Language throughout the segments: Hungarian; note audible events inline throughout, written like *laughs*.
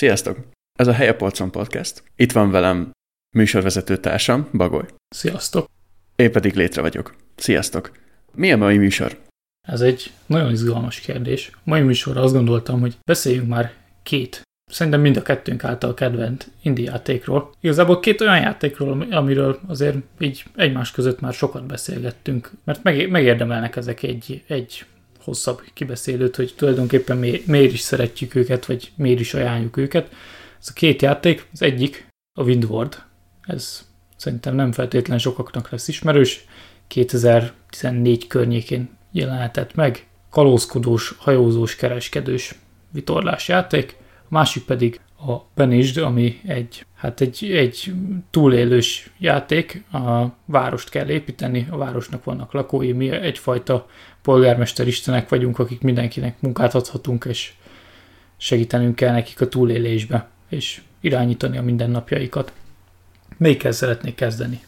Sziasztok! Ez a Helyapolcon Podcast. Itt van velem műsorvezető társam, Bagoly. Sziasztok! Én pedig létre vagyok. Sziasztok! Mi a mai műsor? Ez egy nagyon izgalmas kérdés. Mai műsorra azt gondoltam, hogy beszéljünk már két, szerintem mind a kettőnk által kedvent indie játékról. Igazából két olyan játékról, amiről azért így egymás között már sokat beszélgettünk, mert megérdemelnek ezek egy, egy hosszabb kibeszélőt, hogy tulajdonképpen mi, miért is szeretjük őket, vagy miért is ajánljuk őket. Ez a két játék, az egyik a Windward, ez szerintem nem feltétlen sokaknak lesz ismerős, 2014 környékén jelenhetett meg, kalózkodós, hajózós, kereskedős vitorlás játék, a másik pedig a Benisd, ami egy, hát egy, egy túlélős játék, a várost kell építeni, a városnak vannak lakói, mi egyfajta polgármester istenek vagyunk, akik mindenkinek munkát adhatunk, és segítenünk kell nekik a túlélésbe, és irányítani a mindennapjaikat. Melyikkel szeretnék kezdeni?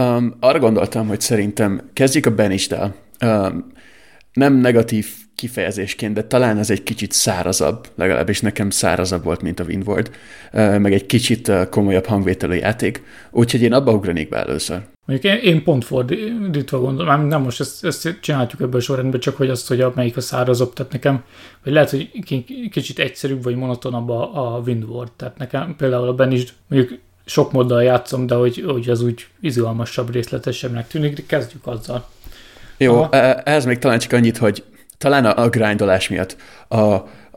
Um, arra gondoltam, hogy szerintem kezdjük a Benistel. Um, nem negatív kifejezésként, de talán ez egy kicsit szárazabb, legalábbis nekem szárazabb volt, mint a Windward, meg egy kicsit komolyabb hangvételű játék, úgyhogy én abba ugranék be először. Mondjuk én, én pont fordítva gondolom, nem most ezt, ezt csináljuk ebből a sorrendben, csak hogy azt, hogy a, melyik a szárazabb, tehát nekem, vagy lehet, hogy kicsit egyszerűbb vagy monotonabb a, a Windward, tehát nekem például a Ben is mondjuk sok moddal játszom, de hogy, hogy az úgy izgalmasabb, részletesebbnek tűnik, de kezdjük azzal. Jó, Aha. E, ehhez még talán csak annyit, hogy talán a, a grindolás miatt. A,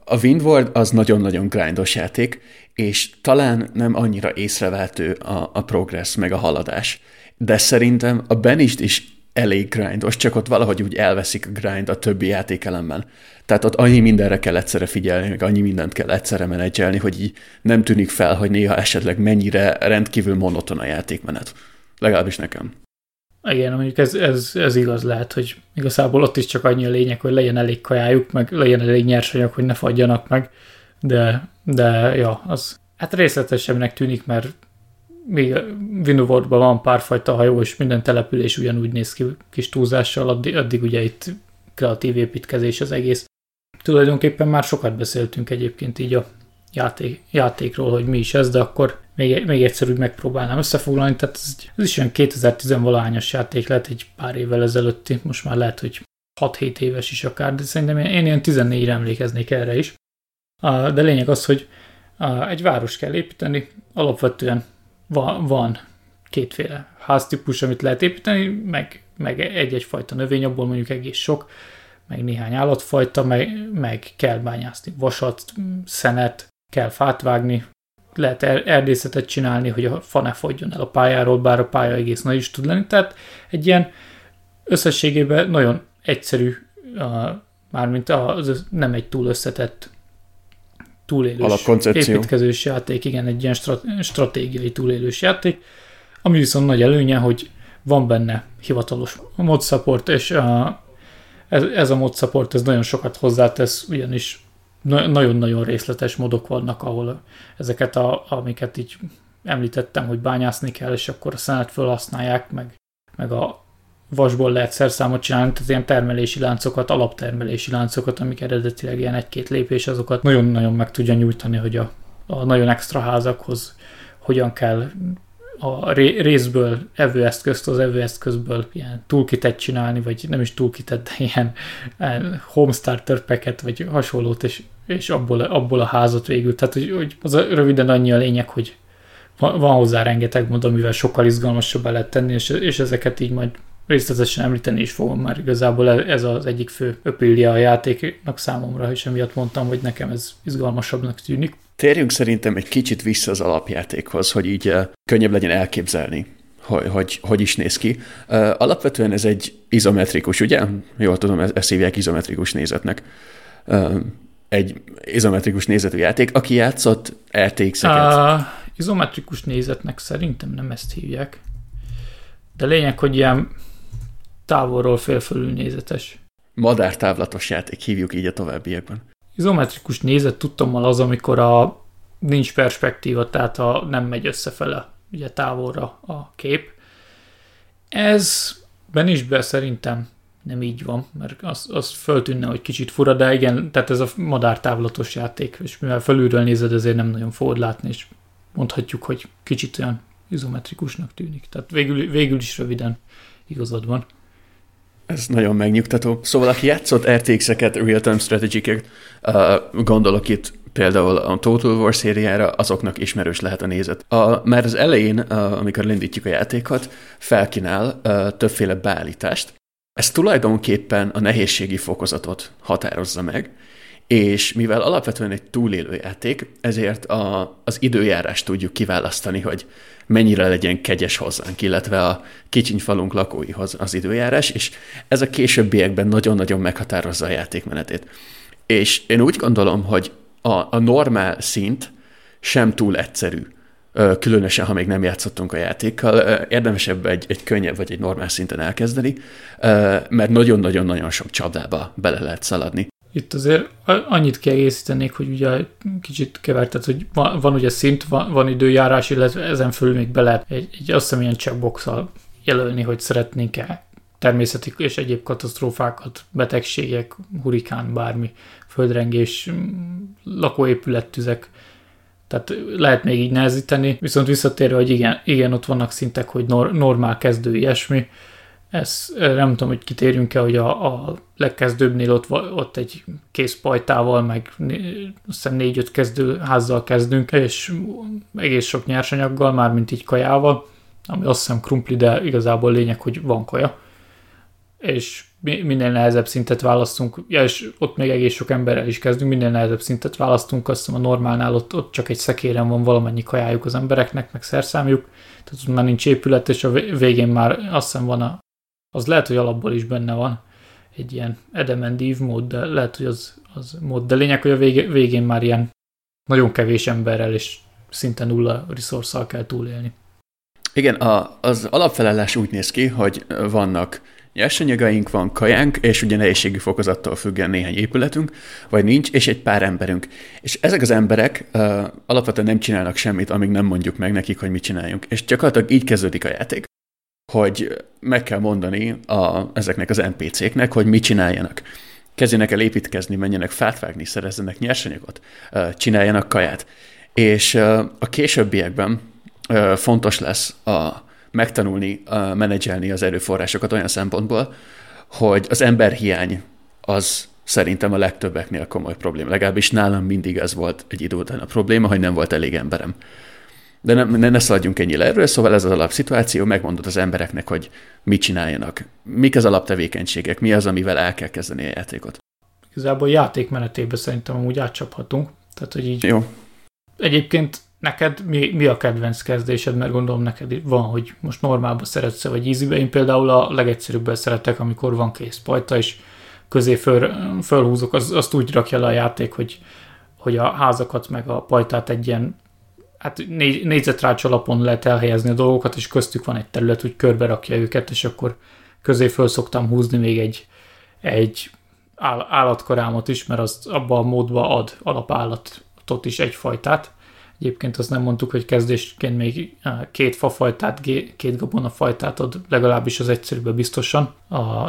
a Windward az nagyon-nagyon grindos játék, és talán nem annyira észrevehető a, a progress meg a haladás. De szerintem a Benist is elég grindos, csak ott valahogy úgy elveszik a grind a többi játékelemben. Tehát ott annyi mindenre kell egyszerre figyelni, meg annyi mindent kell egyszerre menedzselni, hogy így nem tűnik fel, hogy néha esetleg mennyire rendkívül monoton a játékmenet. Legalábbis nekem. Igen, mondjuk ez, ez, ez igaz lehet, hogy igazából ott is csak annyi a lényeg, hogy legyen elég kajájuk, meg legyen elég nyersanyag, hogy ne fagyjanak meg, de, de ja, az hát részletesebbnek tűnik, mert még Vinowardban van párfajta hajó, és minden település ugyanúgy néz ki kis túlzással, addig, addig ugye itt kreatív építkezés az egész. Tulajdonképpen már sokat beszéltünk egyébként így a játék, játékról, hogy mi is ez, de akkor még, még egyszer úgy megpróbálnám összefoglalni. Tehát ez, ez is olyan 2010-valahányas játék lehet egy pár évvel ezelőtti, most már lehet, hogy 6-7 éves is akár, de szerintem én, én ilyen 14-re emlékeznék erre is. De lényeg az, hogy egy város kell építeni, alapvetően van, van kétféle háztípus, amit lehet építeni, meg, meg egy-egy fajta növény, abból mondjuk egész sok, meg néhány állatfajta, meg, meg kell bányászni vasat, szenet, kell fát vágni, lehet er-, erdészetet csinálni, hogy a fa ne fogjon el a pályáról, bár a pálya egész nagy is tud lenni. Tehát egy ilyen összességében nagyon egyszerű, mármint az, nem egy túl összetett túlélős építkezős játék, igen, egy ilyen stratégiai túlélős játék, ami viszont nagy előnye, hogy van benne hivatalos mod support, és a, ez, ez a mod support ez nagyon sokat hozzátesz, ugyanis nagyon-nagyon részletes modok vannak, ahol ezeket, a, amiket így említettem, hogy bányászni kell, és akkor a szenet felhasználják, meg, meg a vasból lehet szerszámot csinálni, tehát ilyen termelési láncokat, alaptermelési láncokat, amik eredetileg ilyen egy-két lépés, azokat nagyon-nagyon meg tudja nyújtani, hogy a, a nagyon extra házakhoz hogyan kell a részből evőeszközt, az evőeszközből ilyen toolkitet csinálni, vagy nem is toolkitet, de ilyen, ilyen homestarter packet, vagy hasonlót, és, és abból, abból a házat végül. Tehát, hogy, hogy az a, röviden annyi a lényeg, hogy van, van hozzá rengeteg mód, amivel sokkal izgalmasabbá lehet tenni, és, és ezeket így majd részletesen említeni is fogom már igazából ez az egyik fő öpilja a játéknak számomra, és emiatt mondtam, hogy nekem ez izgalmasabbnak tűnik. Térjünk szerintem egy kicsit vissza az alapjátékhoz, hogy így uh, könnyebb legyen elképzelni, hogy, hogy hogy is néz ki. Alapvetően ez egy izometrikus, ugye? Jól tudom, ezt hívják izometrikus nézetnek. Egy izometrikus nézetű játék. Aki játszott RTX-eket? Uh, izometrikus nézetnek szerintem nem ezt hívják. De lényeg, hogy ilyen távolról félfölül nézetes. Madártávlatos játék, hívjuk így a továbbiakban. Izometrikus nézet tudtam az, amikor a nincs perspektíva, tehát a, nem megy összefele ugye távolra a kép. Ez ben is be szerintem nem így van, mert az, az föltűnne, hogy kicsit fura, de igen, tehát ez a madártávlatos játék, és mivel felülről nézed, ezért nem nagyon fogod látni, és mondhatjuk, hogy kicsit olyan izometrikusnak tűnik. Tehát végül, végül is röviden igazad van. Ez nagyon megnyugtató. Szóval aki játszott RTX-eket, Real-Time Strategy-eket, uh, gondolok itt például a Total War szériára, azoknak ismerős lehet a nézet. A, már az elején, a, amikor lendítjük a játékot, felkínál a, többféle beállítást. Ez tulajdonképpen a nehézségi fokozatot határozza meg, és mivel alapvetően egy túlélő játék, ezért a, az időjárást tudjuk kiválasztani, hogy mennyire legyen kegyes hozzánk, illetve a kicsiny falunk lakóihoz az időjárás, és ez a későbbiekben nagyon-nagyon meghatározza a játékmenetét. És én úgy gondolom, hogy a, a normál szint sem túl egyszerű, különösen, ha még nem játszottunk a játékkal. Érdemesebb egy, egy könnyebb vagy egy normál szinten elkezdeni, mert nagyon-nagyon-nagyon sok csapdába bele lehet szaladni. Itt azért annyit kiegészítenék, hogy ugye kicsit kevertet, hogy van, van ugye szint, van, van időjárás, illetve ezen fölül még be lehet egy, egy azt hiszem ilyen checkbox jelölni, hogy szeretnénk-e természeti és egyéb katasztrófákat, betegségek, hurikán, bármi, földrengés, lakóépülettüzek, tehát lehet még így nehezíteni, viszont visszatérve, hogy igen, igen ott vannak szintek, hogy nor- normál kezdő ilyesmi, ez nem tudom, hogy kitérjünk-e, hogy a, a legkezdőbbnél ott, ott egy kész pajtával, meg azt négy-öt kezdő házzal kezdünk, és egész sok nyersanyaggal, már mint így kajával, ami azt hiszem krumpli, de igazából lényeg, hogy van kaja. És minél nehezebb szintet választunk, ja, és ott még egész sok emberrel is kezdünk, minél nehezebb szintet választunk, azt hiszem a normálnál ott, ott csak egy szekéren van valamennyi kajájuk az embereknek, meg szerszámjuk, tehát ott már nincs épület, és a végén már azt hiszem van a, az lehet, hogy alapból is benne van egy ilyen edemendív mód, de lehet, hogy az, az mód, de lényeg, hogy a végén, végén már ilyen nagyon kevés emberrel és szinte nulla resource kell túlélni. Igen, a, az alapfelelés úgy néz ki, hogy vannak Nyersanyagaink van, kajánk, és ugye nehézségi fokozattól függően néhány épületünk, vagy nincs, és egy pár emberünk. És ezek az emberek uh, alapvetően nem csinálnak semmit, amíg nem mondjuk meg nekik, hogy mit csináljunk. És gyakorlatilag így kezdődik a játék, hogy meg kell mondani a, ezeknek az NPC-knek, hogy mit csináljanak. Kezdjenek el építkezni, menjenek fát vágni, szerezzenek nyersanyagot, csináljanak kaját. És a későbbiekben fontos lesz a megtanulni uh, menedzselni az erőforrásokat olyan szempontból, hogy az emberhiány az szerintem a legtöbbeknél komoly probléma. Legalábbis nálam mindig ez volt egy idő után a probléma, hogy nem volt elég emberem. De nem, ne, ne szaladjunk ennyire erről, szóval ez az alapszituáció, megmondod az embereknek, hogy mit csináljanak, mik az alaptevékenységek, mi az, amivel el kell kezdeni a játékot. Igazából játékmenetében szerintem amúgy átcsaphatunk. Tehát, hogy így Jó. Egyébként neked mi, mi a kedvenc kezdésed, mert gondolom neked van, hogy most normálba szeretsz vagy easybe. Én például a legegyszerűbben szeretek, amikor van kész pajta, és közé föl, fölhúzok, az, azt úgy rakja le a játék, hogy, hogy a házakat meg a pajtát egy ilyen hát négy, négyzetrács alapon lehet elhelyezni a dolgokat, és köztük van egy terület, hogy körbe rakja őket, és akkor közé föl szoktam húzni még egy, egy állatkarámot is, mert azt abban a módban ad alapállatot is egyfajtát, Egyébként azt nem mondtuk, hogy kezdésként még két fafajtát, két gabonafajtát ad, legalábbis az egyszerűbb biztosan,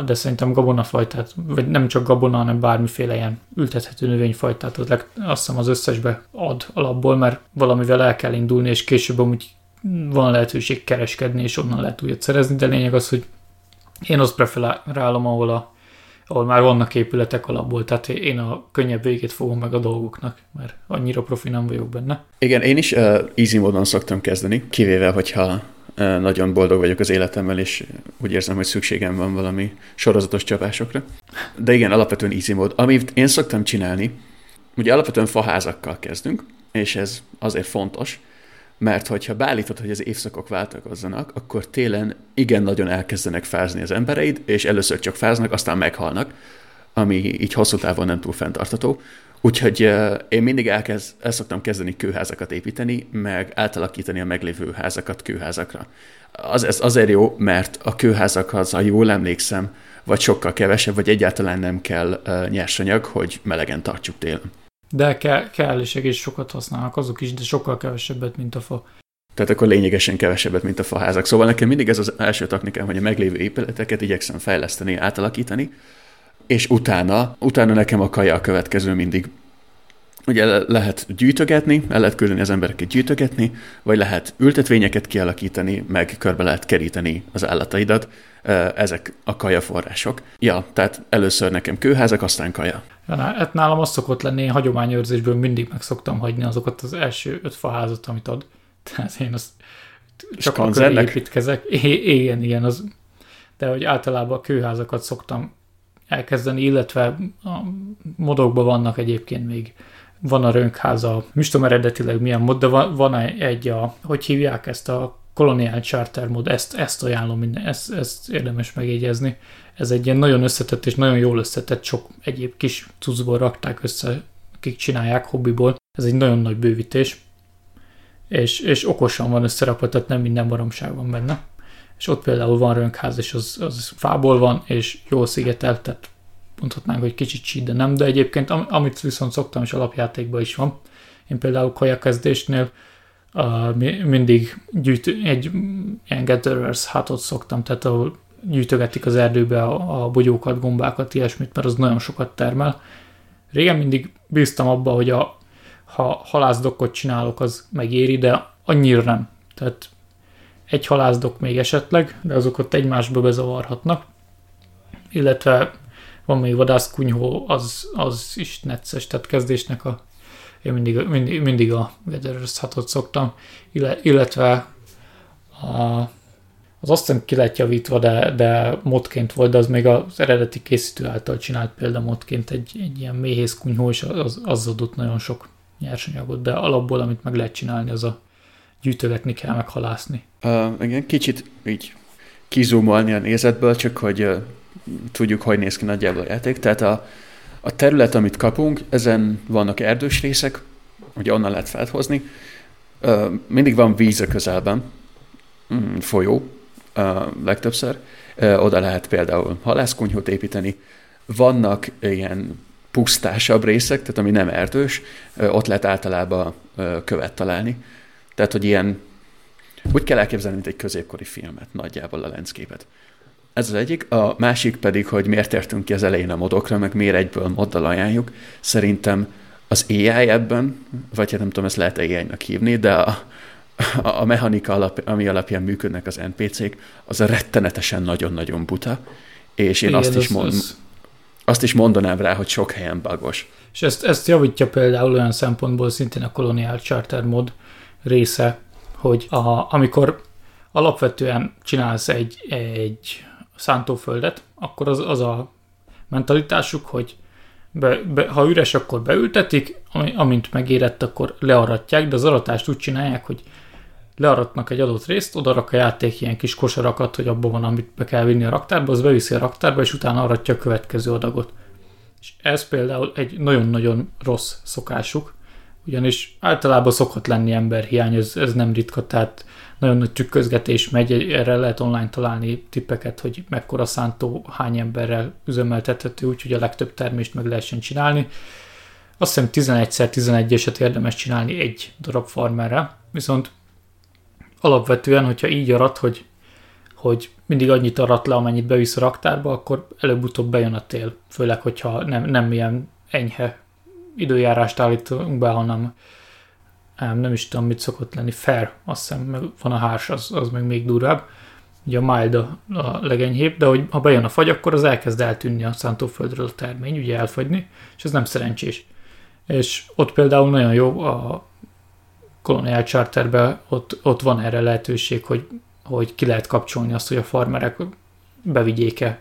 de szerintem gabonafajtát, vagy nem csak gabona, hanem bármiféle ilyen ültethető növényfajtát az leg, azt hiszem az összesbe ad alapból, mert valamivel el kell indulni, és később amúgy van lehetőség kereskedni, és onnan lehet újat szerezni, de lényeg az, hogy én azt preferálom, ahol a ahol már vannak épületek alapból, tehát én a könnyebb végét fogom meg a dolgoknak, mert annyira profi nem vagyok benne. Igen, én is uh, easy módon szoktam kezdeni, kivéve, hogyha nagyon boldog vagyok az életemmel, és úgy érzem, hogy szükségem van valami sorozatos csapásokra. De igen, alapvetően easy mód. Amit én szoktam csinálni, ugye alapvetően faházakkal kezdünk, és ez azért fontos, mert hogyha beállítod, hogy az évszakok váltakozzanak, akkor télen igen nagyon elkezdenek fázni az embereid, és először csak fáznak, aztán meghalnak, ami így hosszú távon nem túl fenntartató. Úgyhogy én mindig elkezd, el szoktam kezdeni kőházakat építeni, meg átalakítani a meglévő házakat kőházakra. Az, ez azért jó, mert a kőházakhoz, ha jól emlékszem, vagy sokkal kevesebb, vagy egyáltalán nem kell nyersanyag, hogy melegen tartsuk télen. De kell, kell és egész sokat használnak azok is, de sokkal kevesebbet, mint a fa. Tehát akkor lényegesen kevesebbet, mint a faházak. Szóval nekem mindig ez az első taknikám, hogy a meglévő épületeket igyekszem fejleszteni, átalakítani, és utána, utána nekem a kaja a következő mindig. Ugye lehet gyűjtögetni, el lehet küldeni az embereket gyűjtögetni, vagy lehet ültetvényeket kialakítani, meg körbe lehet keríteni az állataidat. Ezek a kaja források. Ja, tehát először nekem kőházak, aztán kaja. Ja, hát nálam az szokott lenni, én hagyományőrzésből mindig meg szoktam hagyni azokat az első öt faházat, amit ad. *laughs* Tehát én azt csak akkor építkezek. *laughs* Igen, igen, az, de hogy általában a kőházakat szoktam elkezdeni, illetve a modokban vannak egyébként még van a rönkháza, nem tudom eredetileg milyen mod, de van, egy, a, hogy hívják ezt a Colonial Charter mod, ezt, ezt ajánlom, minden, ezt, ezt érdemes megjegyezni. Ez egy ilyen nagyon összetett és nagyon jól összetett, sok egyéb kis cuccból rakták össze, akik csinálják hobbiból. Ez egy nagyon nagy bővítés, és, és okosan van összerakva, tehát nem minden baromság van benne. És ott például van rönkház, és az, az fából van, és jól szigetelt, tehát mondhatnánk, hogy kicsit csíd, de nem, de egyébként amit viszont szoktam, és alapjátékban is van. Én például kajakezdésnél uh, mindig gyűjtő, egy ilyen gatherers hátot szoktam, tehát ahol gyűjtögetik az erdőbe a, a bogyókat, gombákat, ilyesmit, mert az nagyon sokat termel. Régen mindig bíztam abba, hogy a, ha halászdokkot csinálok, az megéri, de annyira nem. Tehát egy halászdok még esetleg, de azok ott egymásba bezavarhatnak. Illetve van még vadászkunyhó, az, az is necces, tehát kezdésnek a én mindig, mindig, mindig a Gatherers hatot szoktam, illetve a, az azt hiszem ki lett javítva, de, de modként volt, de az még az eredeti készítő által csinált példa modként egy, egy ilyen méhész kunyhó, és az, az adott nagyon sok nyersanyagot, de alapból, amit meg lehet csinálni, az a gyűjtögetni kell, meg halászni. Uh, igen, kicsit így kizumolni a nézetből, csak hogy uh, tudjuk, hogy néz ki nagyjából a játék. Tehát a, a terület, amit kapunk, ezen vannak erdős részek, ugye onnan lehet. Uh, mindig van víz a közelben, mm, folyó legtöbbször. Oda lehet például halászkunyhót építeni. Vannak ilyen pusztásabb részek, tehát ami nem erdős, ott lehet általában követ találni. Tehát, hogy ilyen, úgy kell elképzelni, mint egy középkori filmet, nagyjából a landscape-et. Ez az egyik. A másik pedig, hogy miért értünk ki az elején a modokra, meg miért egyből moddal ajánljuk. Szerintem az AI ebben, vagy hát nem tudom, ezt lehet AI-nak hívni, de a, a, mechanika, alap, ami alapján működnek az NPC-k, az a rettenetesen nagyon-nagyon buta, és én Igen, azt, is mond, az... azt is mondanám rá, hogy sok helyen bagos. És ezt, ezt javítja például olyan szempontból szintén a Colonial Charter mod része, hogy a, amikor alapvetően csinálsz egy, egy szántóföldet, akkor az, az a mentalitásuk, hogy be, be, ha üres, akkor beültetik, amint megérett, akkor learatják, de az aratást úgy csinálják, hogy learatnak egy adott részt, oda rak a játék ilyen kis kosarakat, hogy abban van, amit be kell vinni a raktárba, az beviszi a raktárba, és utána aratja a következő adagot. És ez például egy nagyon-nagyon rossz szokásuk, ugyanis általában szokott lenni emberhiány, ez, ez nem ritka, tehát nagyon nagy trükközgetés megy, erre lehet online találni tippeket, hogy mekkora szántó hány emberrel üzemeltethető, úgyhogy a legtöbb termést meg lehessen csinálni. Azt hiszem 11x11-eset érdemes csinálni egy darab farmerre, viszont alapvetően, hogyha így arat, hogy, hogy mindig annyit arat le, amennyit bevisz a raktárba, akkor előbb-utóbb bejön a tél, főleg, hogyha nem, nem ilyen enyhe időjárást állítunk be, hanem nem, is tudom, mit szokott lenni, fair, azt hiszem, meg van a hárs, az, az meg még durvább. Ugye a mild a, a legenyhébb, de hogy ha bejön a fagy, akkor az elkezd eltűnni a szántóföldről a termény, ugye elfogyni, és ez nem szerencsés. És ott például nagyon jó a Colonial Charterben, ott, ott van erre lehetőség, hogy, hogy ki lehet kapcsolni azt, hogy a farmerek bevigyék-e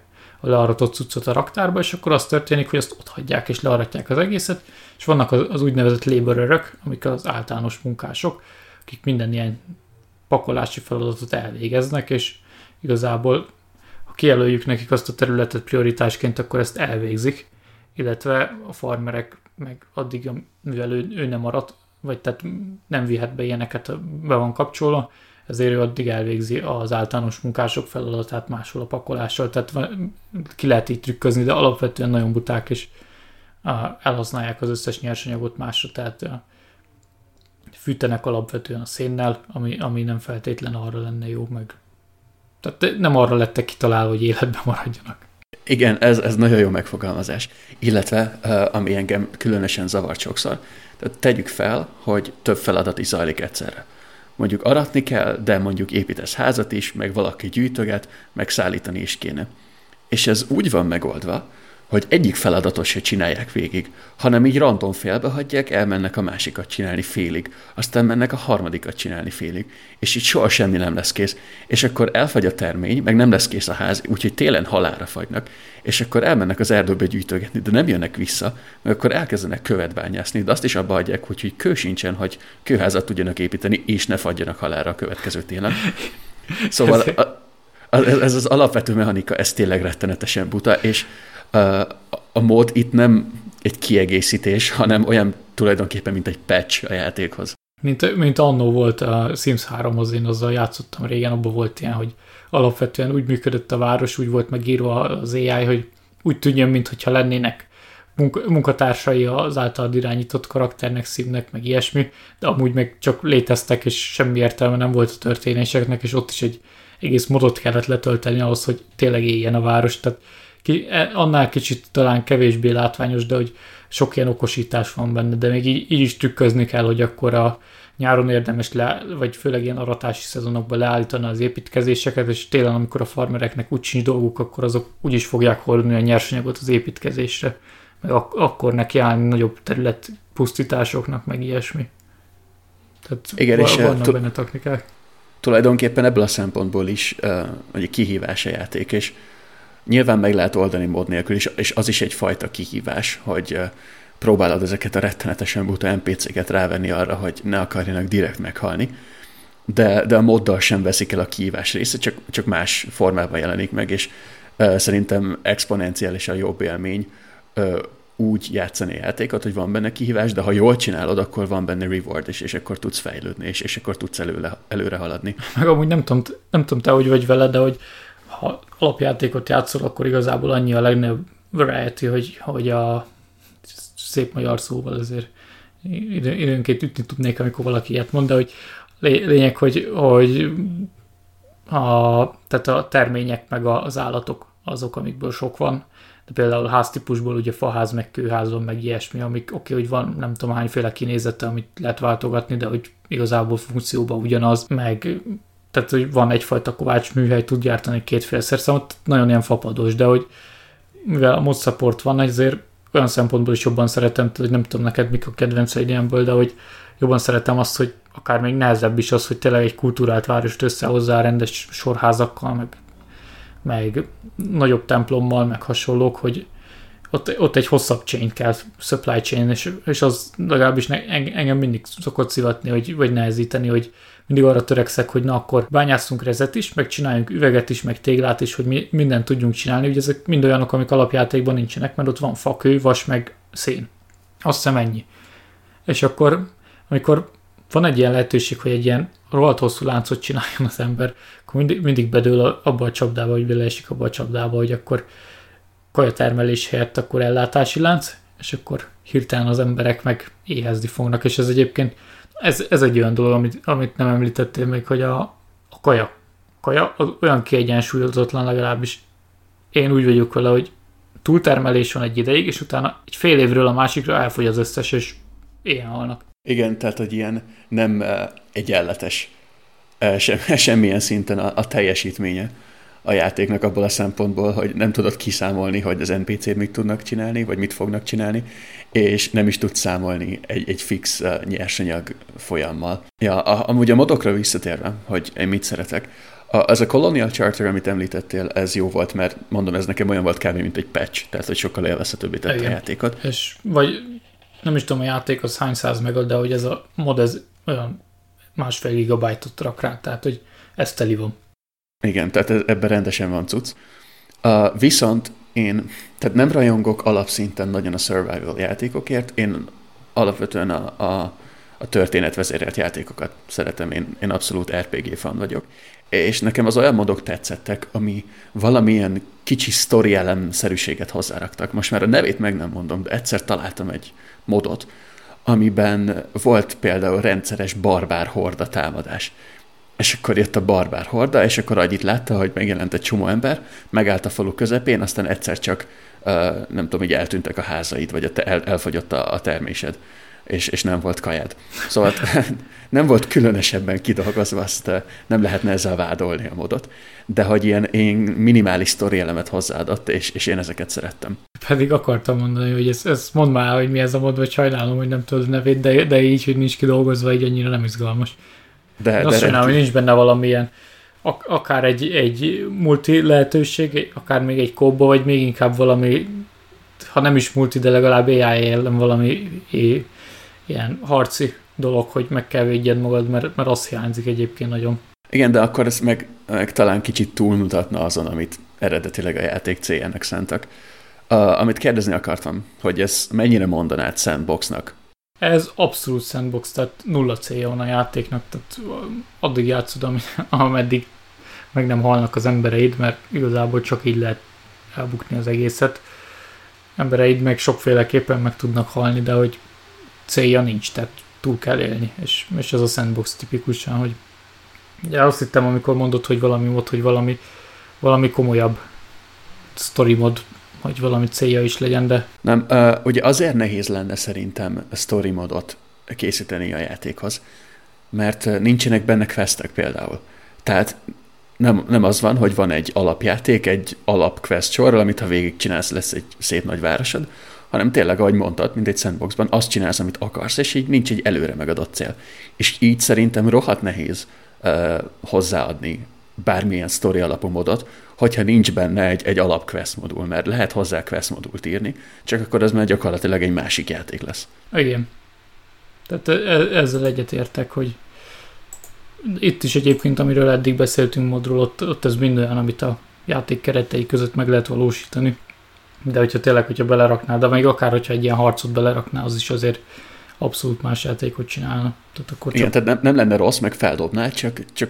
learatott cuccot a raktárba, és akkor az történik, hogy azt ott hagyják és learatják az egészet, és vannak az, az úgynevezett laborerök, amik az általános munkások, akik minden ilyen pakolási feladatot elvégeznek, és igazából ha kijelöljük nekik azt a területet prioritásként, akkor ezt elvégzik, illetve a farmerek meg addig, mivel ő, ő nem maradt, vagy tehát nem vihet be ilyeneket, be van kapcsolva, ezért ő addig elvégzi az általános munkások feladatát máshol a pakolással, tehát ki lehet így trükközni, de alapvetően nagyon buták, és elhasználják az összes nyersanyagot másra, tehát fűtenek alapvetően a szénnel, ami, ami nem feltétlen arra lenne jó, meg tehát nem arra lettek kitalálva, hogy életben maradjanak. Igen, ez, ez nagyon jó megfogalmazás. Illetve, ami engem különösen zavart sokszor, tehát tegyük fel, hogy több feladat is zajlik egyszerre. Mondjuk aratni kell, de mondjuk építesz házat is, meg valaki gyűjtöget, meg szállítani is kéne. És ez úgy van megoldva, hogy egyik feladatot se csinálják végig, hanem így random félbehagyják, elmennek a másikat csinálni félig, aztán mennek a harmadikat csinálni félig, és így soha semmi nem lesz kész, és akkor elfagy a termény, meg nem lesz kész a ház, úgyhogy télen halára fagynak, és akkor elmennek az erdőbe gyűjtögetni, de nem jönnek vissza, mert akkor elkezdenek követ bányászni, de azt is abba hagyják, hogy, hogy kő sincsen, hogy kőházat tudjanak építeni, és ne fagyjanak halára a következő télen. Szóval *laughs* a, ez az alapvető mechanika, ez tényleg rettenetesen buta, és a mód itt nem egy kiegészítés, hanem olyan tulajdonképpen, mint egy patch a játékhoz. Mint, mint annó volt a Sims 3-hoz, én azzal játszottam régen, abban volt ilyen, hogy alapvetően úgy működött a város, úgy volt megírva az AI, hogy úgy tűnjön, mintha lennének munkatársai az által irányított karakternek, színnek, meg ilyesmi, de amúgy meg csak léteztek, és semmi értelme nem volt a történéseknek, és ott is egy egész modot kellett letölteni ahhoz, hogy tényleg éljen a város, tehát ki, e, annál kicsit talán kevésbé látványos, de hogy sok ilyen okosítás van benne, de még így, így is trükközni kell, hogy akkor a nyáron érdemes le, vagy főleg ilyen aratási szezonokban leállítani az építkezéseket, és télen, amikor a farmereknek úgy sincs dolguk, akkor azok úgy is fogják hordani a nyersanyagot az építkezésre, meg ak- akkor neki állni nagyobb terület pusztításoknak, meg ilyesmi. Tehát Igen, és vannak benne technikák. Tulajdonképpen ebből a szempontból is uh, kihívás a játék, és Nyilván meg lehet oldani mód nélkül, és, és az is egyfajta kihívás, hogy próbálod ezeket a rettenetesen buta NPC-ket rávenni arra, hogy ne akarjanak direkt meghalni, de, de a moddal sem veszik el a kihívás része, csak, csak más formában jelenik meg, és uh, szerintem exponenciálisan jobb élmény uh, úgy játszani játékot, hogy van benne kihívás, de ha jól csinálod, akkor van benne reward, és, és akkor tudsz fejlődni, és, és akkor tudsz előre, előre haladni. Meg amúgy nem tudom, nem tudom te, hogy vagy vele, de hogy ha alapjátékot játszol, akkor igazából annyi a legnagyobb variety, hogy, hogy a szép magyar szóval azért időnként ütni tudnék, amikor valaki ilyet mond, de hogy lényeg, hogy, hogy a, tehát a termények meg az állatok azok, amikből sok van, de például háztípusból ugye faház, meg kőház meg ilyesmi, amik oké, okay, hogy van nem tudom hányféle kinézete, amit lehet váltogatni, de hogy igazából funkcióban ugyanaz, meg tehát hogy van egyfajta kovács műhely, tud gyártani kétféle szerszámot, nagyon ilyen fapados, de hogy mivel a mod support van, ezért olyan szempontból is jobban szeretem, hogy nem tudom neked mik a kedvenceid ilyenből, de hogy jobban szeretem azt, hogy akár még nehezebb is az, hogy tényleg egy kultúrált várost összehozzá rendes sorházakkal, meg, meg nagyobb templommal, meg hasonlók, hogy ott, ott egy hosszabb chain kell, supply chain, és, és az legalábbis ne, engem mindig szokott szivatni, hogy, vagy nehezíteni, hogy mindig arra törekszek, hogy na akkor bányászunk rezet is, meg csináljunk üveget is, meg téglát is, hogy mi mindent tudjunk csinálni, ugye ezek mind olyanok, amik alapjátékban nincsenek, mert ott van fa, kő, vas, meg szén. Azt hiszem ennyi. És akkor, amikor van egy ilyen lehetőség, hogy egy ilyen rohadt hosszú láncot csináljon az ember, akkor mindig, mindig bedől abba a csapdába, hogy beleesik abba a csapdába, hogy akkor kajatermelés helyett akkor ellátási lánc, és akkor hirtelen az emberek meg éhezni fognak, és ez egyébként ez, ez egy olyan dolog, amit, amit nem említettél még, hogy a, a kaja. Kaja az olyan kiegyensúlyozatlan legalábbis. Én úgy vagyok vele, hogy túltermelés van egy ideig, és utána egy fél évről a másikra elfogy az összes, és ilyen halnak. Igen, tehát, hogy ilyen nem uh, egyenletes uh, sem, *laughs* semmilyen szinten a, a teljesítménye a játéknak abból a szempontból, hogy nem tudod kiszámolni, hogy az NPC mit tudnak csinálni, vagy mit fognak csinálni, és nem is tudsz számolni egy, egy fix uh, nyersanyag folyammal. Ja, a, amúgy a modokra visszatérve, hogy én mit szeretek, a, ez a Colonial Charter, amit említettél, ez jó volt, mert mondom, ez nekem olyan volt kb. mint egy patch, tehát hogy sokkal élvezhetőbbé tette Igen. a játékot. És vagy nem is tudom, a játék az hány száz meg, de hogy ez a mod, ez olyan másfél gigabájtot rak rá, tehát hogy ez teli van. Igen, tehát ebben rendesen van cucc. Uh, viszont én, tehát nem rajongok alapszinten nagyon a survival játékokért, én alapvetően a, a, a történetvezérelt játékokat szeretem, én, én abszolút RPG fan vagyok. És nekem az olyan modok tetszettek, ami valamilyen kicsi sztori elemszerűséget hozzáraktak. Most már a nevét meg nem mondom, de egyszer találtam egy modot, amiben volt például rendszeres barbár horda támadás. És akkor jött a barbár horda, és akkor Agyit látta, hogy megjelent egy csomó ember, megállt a falu közepén, aztán egyszer csak, uh, nem tudom, így eltűntek a házaid, vagy el, elfogyott a, a termésed, és, és nem volt kajád. Szóval *laughs* nem volt különösebben kidolgozva, azt nem lehetne ezzel vádolni a modot, de hogy ilyen én minimális sztori elemet hozzáadott, és, és én ezeket szerettem. Pedig akartam mondani, hogy ezt, ezt mondd már, hogy mi ez a mod, vagy sajnálom, hogy nem tudod nevét, de, de így, hogy nincs kidolgozva, így annyira nem izgalmas. De, de azt sajnálom, hogy nincs benne valamilyen akár egy, egy multi lehetőség, akár még egy kóba, vagy még inkább valami, ha nem is multi, de legalább AI ellen valami ilyen harci dolog, hogy meg kell védjed magad, mert, mert az hiányzik egyébként nagyon. Igen, de akkor ez meg, meg talán kicsit túlmutatna azon, amit eredetileg a játék céljának szántak. Uh, amit kérdezni akartam, hogy ez mennyire mondanád sandboxnak? Ez abszolút sandbox, tehát nulla célja van a játéknak, tehát addig játszod, ameddig meg nem halnak az embereid, mert igazából csak így lehet elbukni az egészet. Embereid meg sokféleképpen meg tudnak halni, de hogy célja nincs, tehát túl kell élni, és, és ez a sandbox tipikusan, hogy ugye azt hittem, amikor mondod, hogy valami mod, hogy valami, valami komolyabb story mod, hogy valami célja is legyen, de... Nem, ugye azért nehéz lenne szerintem story modot készíteni a játékhoz, mert nincsenek benne questek például. Tehát nem, nem az van, hogy van egy alapjáték, egy alapquest sorral, amit ha végigcsinálsz, lesz egy szép nagy városod, hanem tényleg, ahogy mondtad, mint egy sandboxban, azt csinálsz, amit akarsz, és így nincs egy előre megadott cél. És így szerintem rohadt nehéz uh, hozzáadni bármilyen story alapú modot, hogyha nincs benne egy, egy alap quest modul, mert lehet hozzá quest modult írni, csak akkor az már gyakorlatilag egy másik játék lesz. Igen. Tehát e- ezzel egyetértek, hogy itt is egyébként, amiről eddig beszéltünk modról, ott, ott ez mind olyan, amit a játék keretei között meg lehet valósítani. De hogyha tényleg, hogyha beleraknál, de még akár, hogyha egy ilyen harcot beleraknál, az is azért abszolút más játékot csinálna. Tehát akkor csak... Igen, tehát nem, nem lenne rossz, meg feldobnál, csak, csak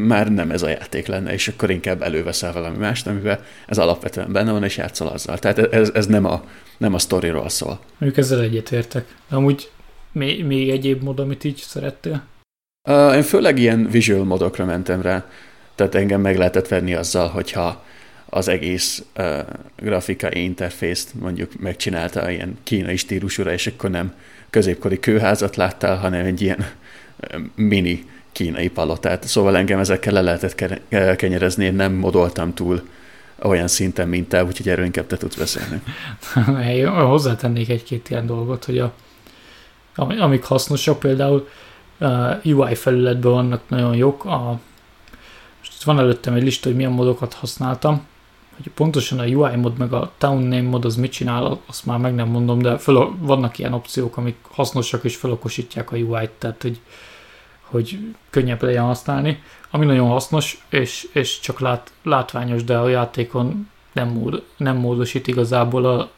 már nem ez a játék lenne, és akkor inkább előveszel valami mást, amivel ez alapvetően benne van, és játszol azzal. Tehát ez, ez nem, a, nem a sztoriról szól. Mondjuk ezzel egyetértek. Amúgy még, még egyéb mód, amit így szerettél? Uh, én főleg ilyen visual modokra mentem rá, tehát engem meg lehetett venni azzal, hogyha az egész uh, grafikai interfészt mondjuk megcsinálta ilyen kínai stílusúra, és akkor nem középkori kőházat láttál, hanem egy ilyen mini kínai palotát. Szóval engem ezekkel le lehetett kenyerezni, én nem modoltam túl olyan szinten, mint te, úgyhogy erről inkább te tudsz beszélni. *laughs* Én hozzátennék egy-két ilyen dolgot, hogy a, amik hasznosak, például uh, UI felületben vannak nagyon jók. A, most van előttem egy lista, hogy milyen modokat használtam, hogy pontosan a UI mod meg a town name mod az mit csinál, azt már meg nem mondom, de föl, vannak ilyen opciók, amik hasznosak és felokosítják a UI-t, tehát hogy, hogy könnyebb legyen használni. Ami nagyon hasznos, és, és csak lát, látványos, de a játékon nem, mód, nem módosít igazából. A,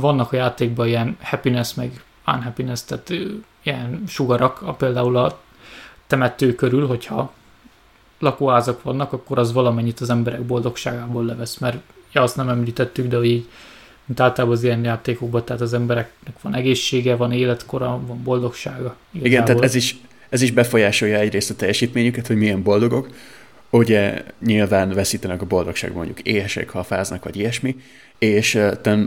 vannak a játékban ilyen happiness meg unhappiness, tehát ilyen sugarak, a, például a temető körül, hogyha lakóházak vannak, akkor az valamennyit az emberek boldogságából levesz, mert ja, azt nem említettük, de hogy így, mint általában az ilyen játékokban, tehát az embereknek van egészsége, van életkora, van boldogsága. Igazából. Igen, tehát ez is, ez is befolyásolja egyrészt a teljesítményüket, hogy milyen boldogok. Ugye nyilván veszítenek a boldogságban, mondjuk éhesek, ha fáznak, vagy ilyesmi, és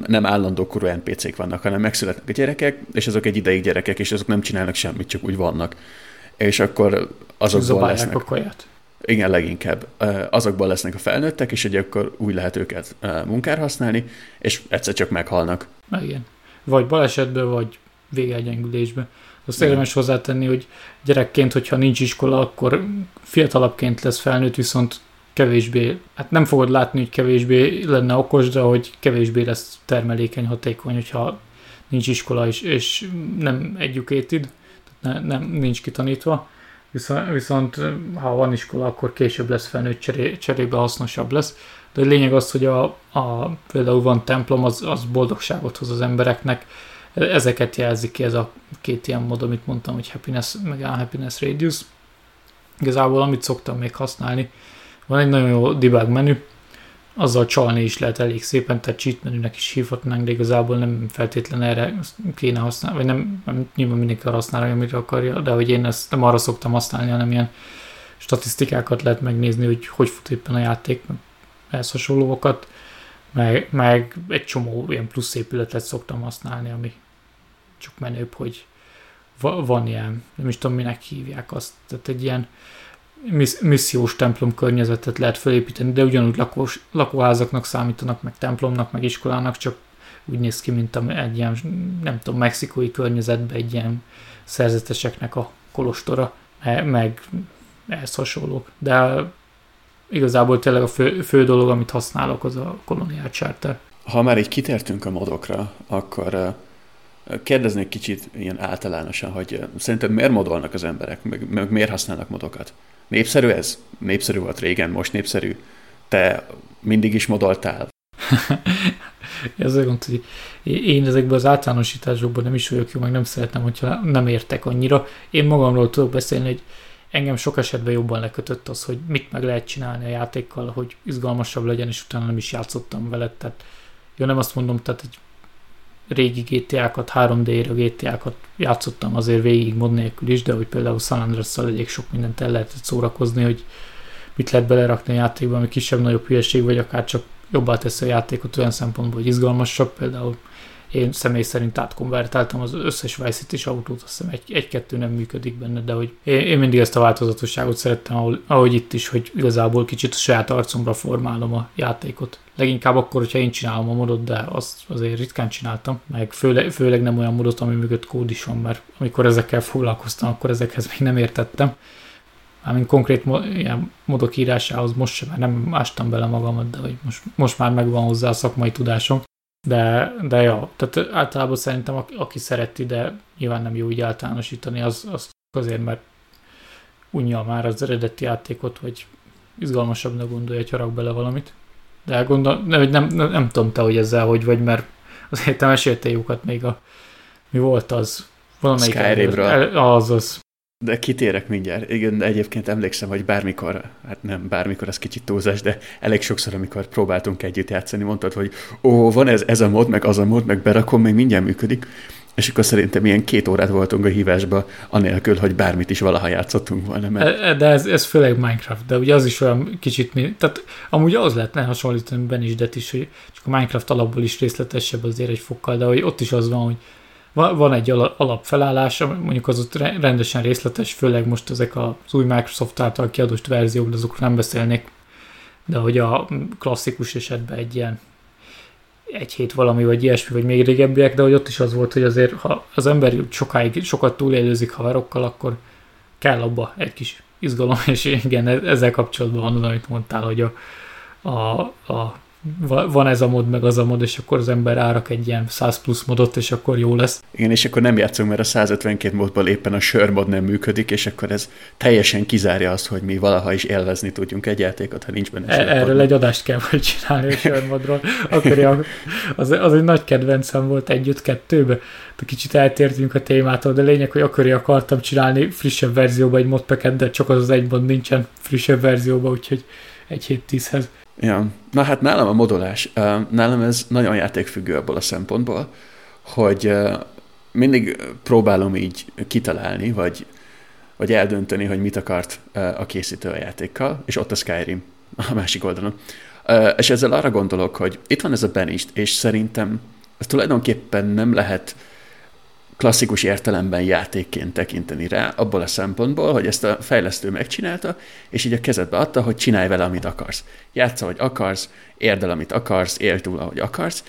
nem állandó korú NPC-k vannak, hanem megszületnek a gyerekek, és azok egy ideig gyerekek, és azok nem csinálnak semmit, csak úgy vannak. És akkor azokból lesznek... a kaját. Igen, leginkább. Azokból lesznek a felnőttek, és ugye akkor úgy lehet őket munkára használni, és egyszer csak meghalnak. Igen. Vagy balesetbe, vagy végelgyengülésbe. Azt érdemes hozzátenni, hogy gyerekként, hogyha nincs iskola, akkor fiatalabbként lesz felnőtt, viszont kevésbé, hát nem fogod látni, hogy kevésbé lenne okos, de hogy kevésbé lesz termelékeny, hatékony, hogyha nincs iskola és, és nem educated, tehát ne, nem, nincs kitanítva Viszont, viszont ha van iskola, akkor később lesz felnőtt cseré, cserébe hasznosabb lesz. De a lényeg az, hogy a, a, például van templom, az, az boldogságot hoz az embereknek. Ezeket jelzik ki ez a két ilyen mód, amit mondtam, hogy happiness, meg unhappiness radius. Igazából amit szoktam még használni, van egy nagyon jó debug menü, azzal csalni is lehet elég szépen, tehát cheat menünek is hívhatnánk, de igazából nem feltétlen erre kéne használni, vagy nem, nem nyilván mindenki arra használja, amire akarja, de hogy én ezt nem arra szoktam használni, hanem ilyen statisztikákat lehet megnézni, hogy hogy fut éppen a játék, ehhez hasonlókat, meg, meg egy csomó ilyen plusz épületet szoktam használni, ami csak menőbb, hogy van ilyen, nem is tudom minek hívják azt, tehát egy ilyen missziós templom környezetet lehet felépíteni, de ugyanúgy lakós, lakóházaknak számítanak, meg templomnak, meg iskolának, csak úgy néz ki, mint egy ilyen, nem tudom, mexikói környezetben egy ilyen szerzeteseknek a kolostora, meg ehhez hasonlók. De igazából tényleg a fő, fő dolog, amit használok, az a Colonial Charter. Ha már így kitértünk a modokra, akkor kérdeznék kicsit ilyen általánosan, hogy szerintem miért modolnak az emberek, meg, meg miért használnak modokat? Népszerű ez? Népszerű volt régen, most népszerű. Te mindig is modoltál? *laughs* ez gond, hogy én ezekben az általánosításokban nem is vagyok jó, meg nem szeretem, hogyha nem értek annyira. Én magamról tudok beszélni, hogy engem sok esetben jobban lekötött az, hogy mit meg lehet csinálni a játékkal, hogy izgalmasabb legyen, és utána nem is játszottam vele. Tehát, jó, nem azt mondom, tehát egy régi GTA-kat, 3D-re GTA-kat játszottam azért végig mod nélkül is, de hogy például San andreas elég sok mindent el lehetett szórakozni, hogy mit lehet belerakni a játékba, ami kisebb-nagyobb hülyeség, vagy akár csak jobbá teszi a játékot olyan szempontból, hogy izgalmasabb, például én személy szerint átkonvertáltam az összes Vice City autót, azt hiszem egy, egy-kettő nem működik benne, de hogy én, én mindig ezt a változatosságot szerettem, ahol, ahogy itt is, hogy igazából kicsit a saját arcomra formálom a játékot. Leginkább akkor, hogyha én csinálom a modot, de azt azért ritkán csináltam, meg főleg, főleg nem olyan modot, ami mögött kód is van, mert amikor ezekkel foglalkoztam, akkor ezekhez még nem értettem. Mármint konkrét mo- ilyen modok írásához most sem, mert nem ástam bele magamat, de hogy most, most már megvan hozzá a szakmai tudásom. De, de jó, tehát általában szerintem aki szereti, de nyilván nem jó így általánosítani, az, az azért, mert unja már az eredeti játékot, vagy izgalmasabbnak gondolja, hogy rak bele valamit. De gondol, nem, nem, nem, nem tudom te, hogy ezzel hogy vagy, mert azért te meséltél jókat még a mi volt az? Valamelyik Skyrimről. Az, az. De kitérek mindjárt. Igen, de egyébként emlékszem, hogy bármikor, hát nem bármikor, az kicsit túlzás, de elég sokszor, amikor próbáltunk együtt játszani, mondtad, hogy ó, van ez, ez a mod, meg az a mod, meg berakom, még mindjárt működik. És akkor szerintem ilyen két órát voltunk a hívásba, anélkül, hogy bármit is valaha játszottunk volna. Mert... E, de ez, ez főleg Minecraft, de ugye az is olyan kicsit, tehát amúgy az lehetne hasonlítani Ben is, de is, hogy csak a Minecraft alapból is részletesebb azért egy fokkal, de hogy ott is az van, hogy van egy alapfelállás, mondjuk az ott rendesen részletes, főleg most ezek az új Microsoft által kiadott verziók, de azokról nem beszélnék, de hogy a klasszikus esetben egy ilyen egy hét valami, vagy ilyesmi, vagy még régebbiek, de hogy ott is az volt, hogy azért, ha az ember sokáig, sokat túlélőzik haverokkal, akkor kell abba egy kis izgalom, *laughs* és igen, e-, ezzel kapcsolatban van, amit mondtál, hogy a, a, a van ez a mod, meg az a mod, és akkor az ember árak egy ilyen 100 plusz modot, és akkor jó lesz. Igen, és akkor nem játszunk, mert a 152 modból éppen a sörmod nem működik, és akkor ez teljesen kizárja azt, hogy mi valaha is élvezni tudjunk egy játékot, ha nincs benne e- Erről egy adást kell vagy csinálni a sörmodról. Akkor az, az egy nagy kedvencem volt együtt-kettőbe. Kicsit eltértünk a témától, de lényeg, hogy akkor akartam csinálni frissebb verzióba egy modpacket, de csak az az egy mod nincsen frissebb verzióba, úgyhogy egy hét tízhez. Ja. Na hát nálam a modolás, nálam ez nagyon játékfüggő abból a szempontból, hogy mindig próbálom így kitalálni, vagy, vagy eldönteni, hogy mit akart a készítő a játékkal, és ott a Skyrim a másik oldalon. És ezzel arra gondolok, hogy itt van ez a benist, és szerintem ez tulajdonképpen nem lehet klasszikus értelemben játékként tekinteni rá, abból a szempontból, hogy ezt a fejlesztő megcsinálta, és így a kezedbe adta, hogy csinálj vele, amit akarsz. Játsza, ahogy akarsz, érd el, amit akarsz, él túl, ahogy akarsz,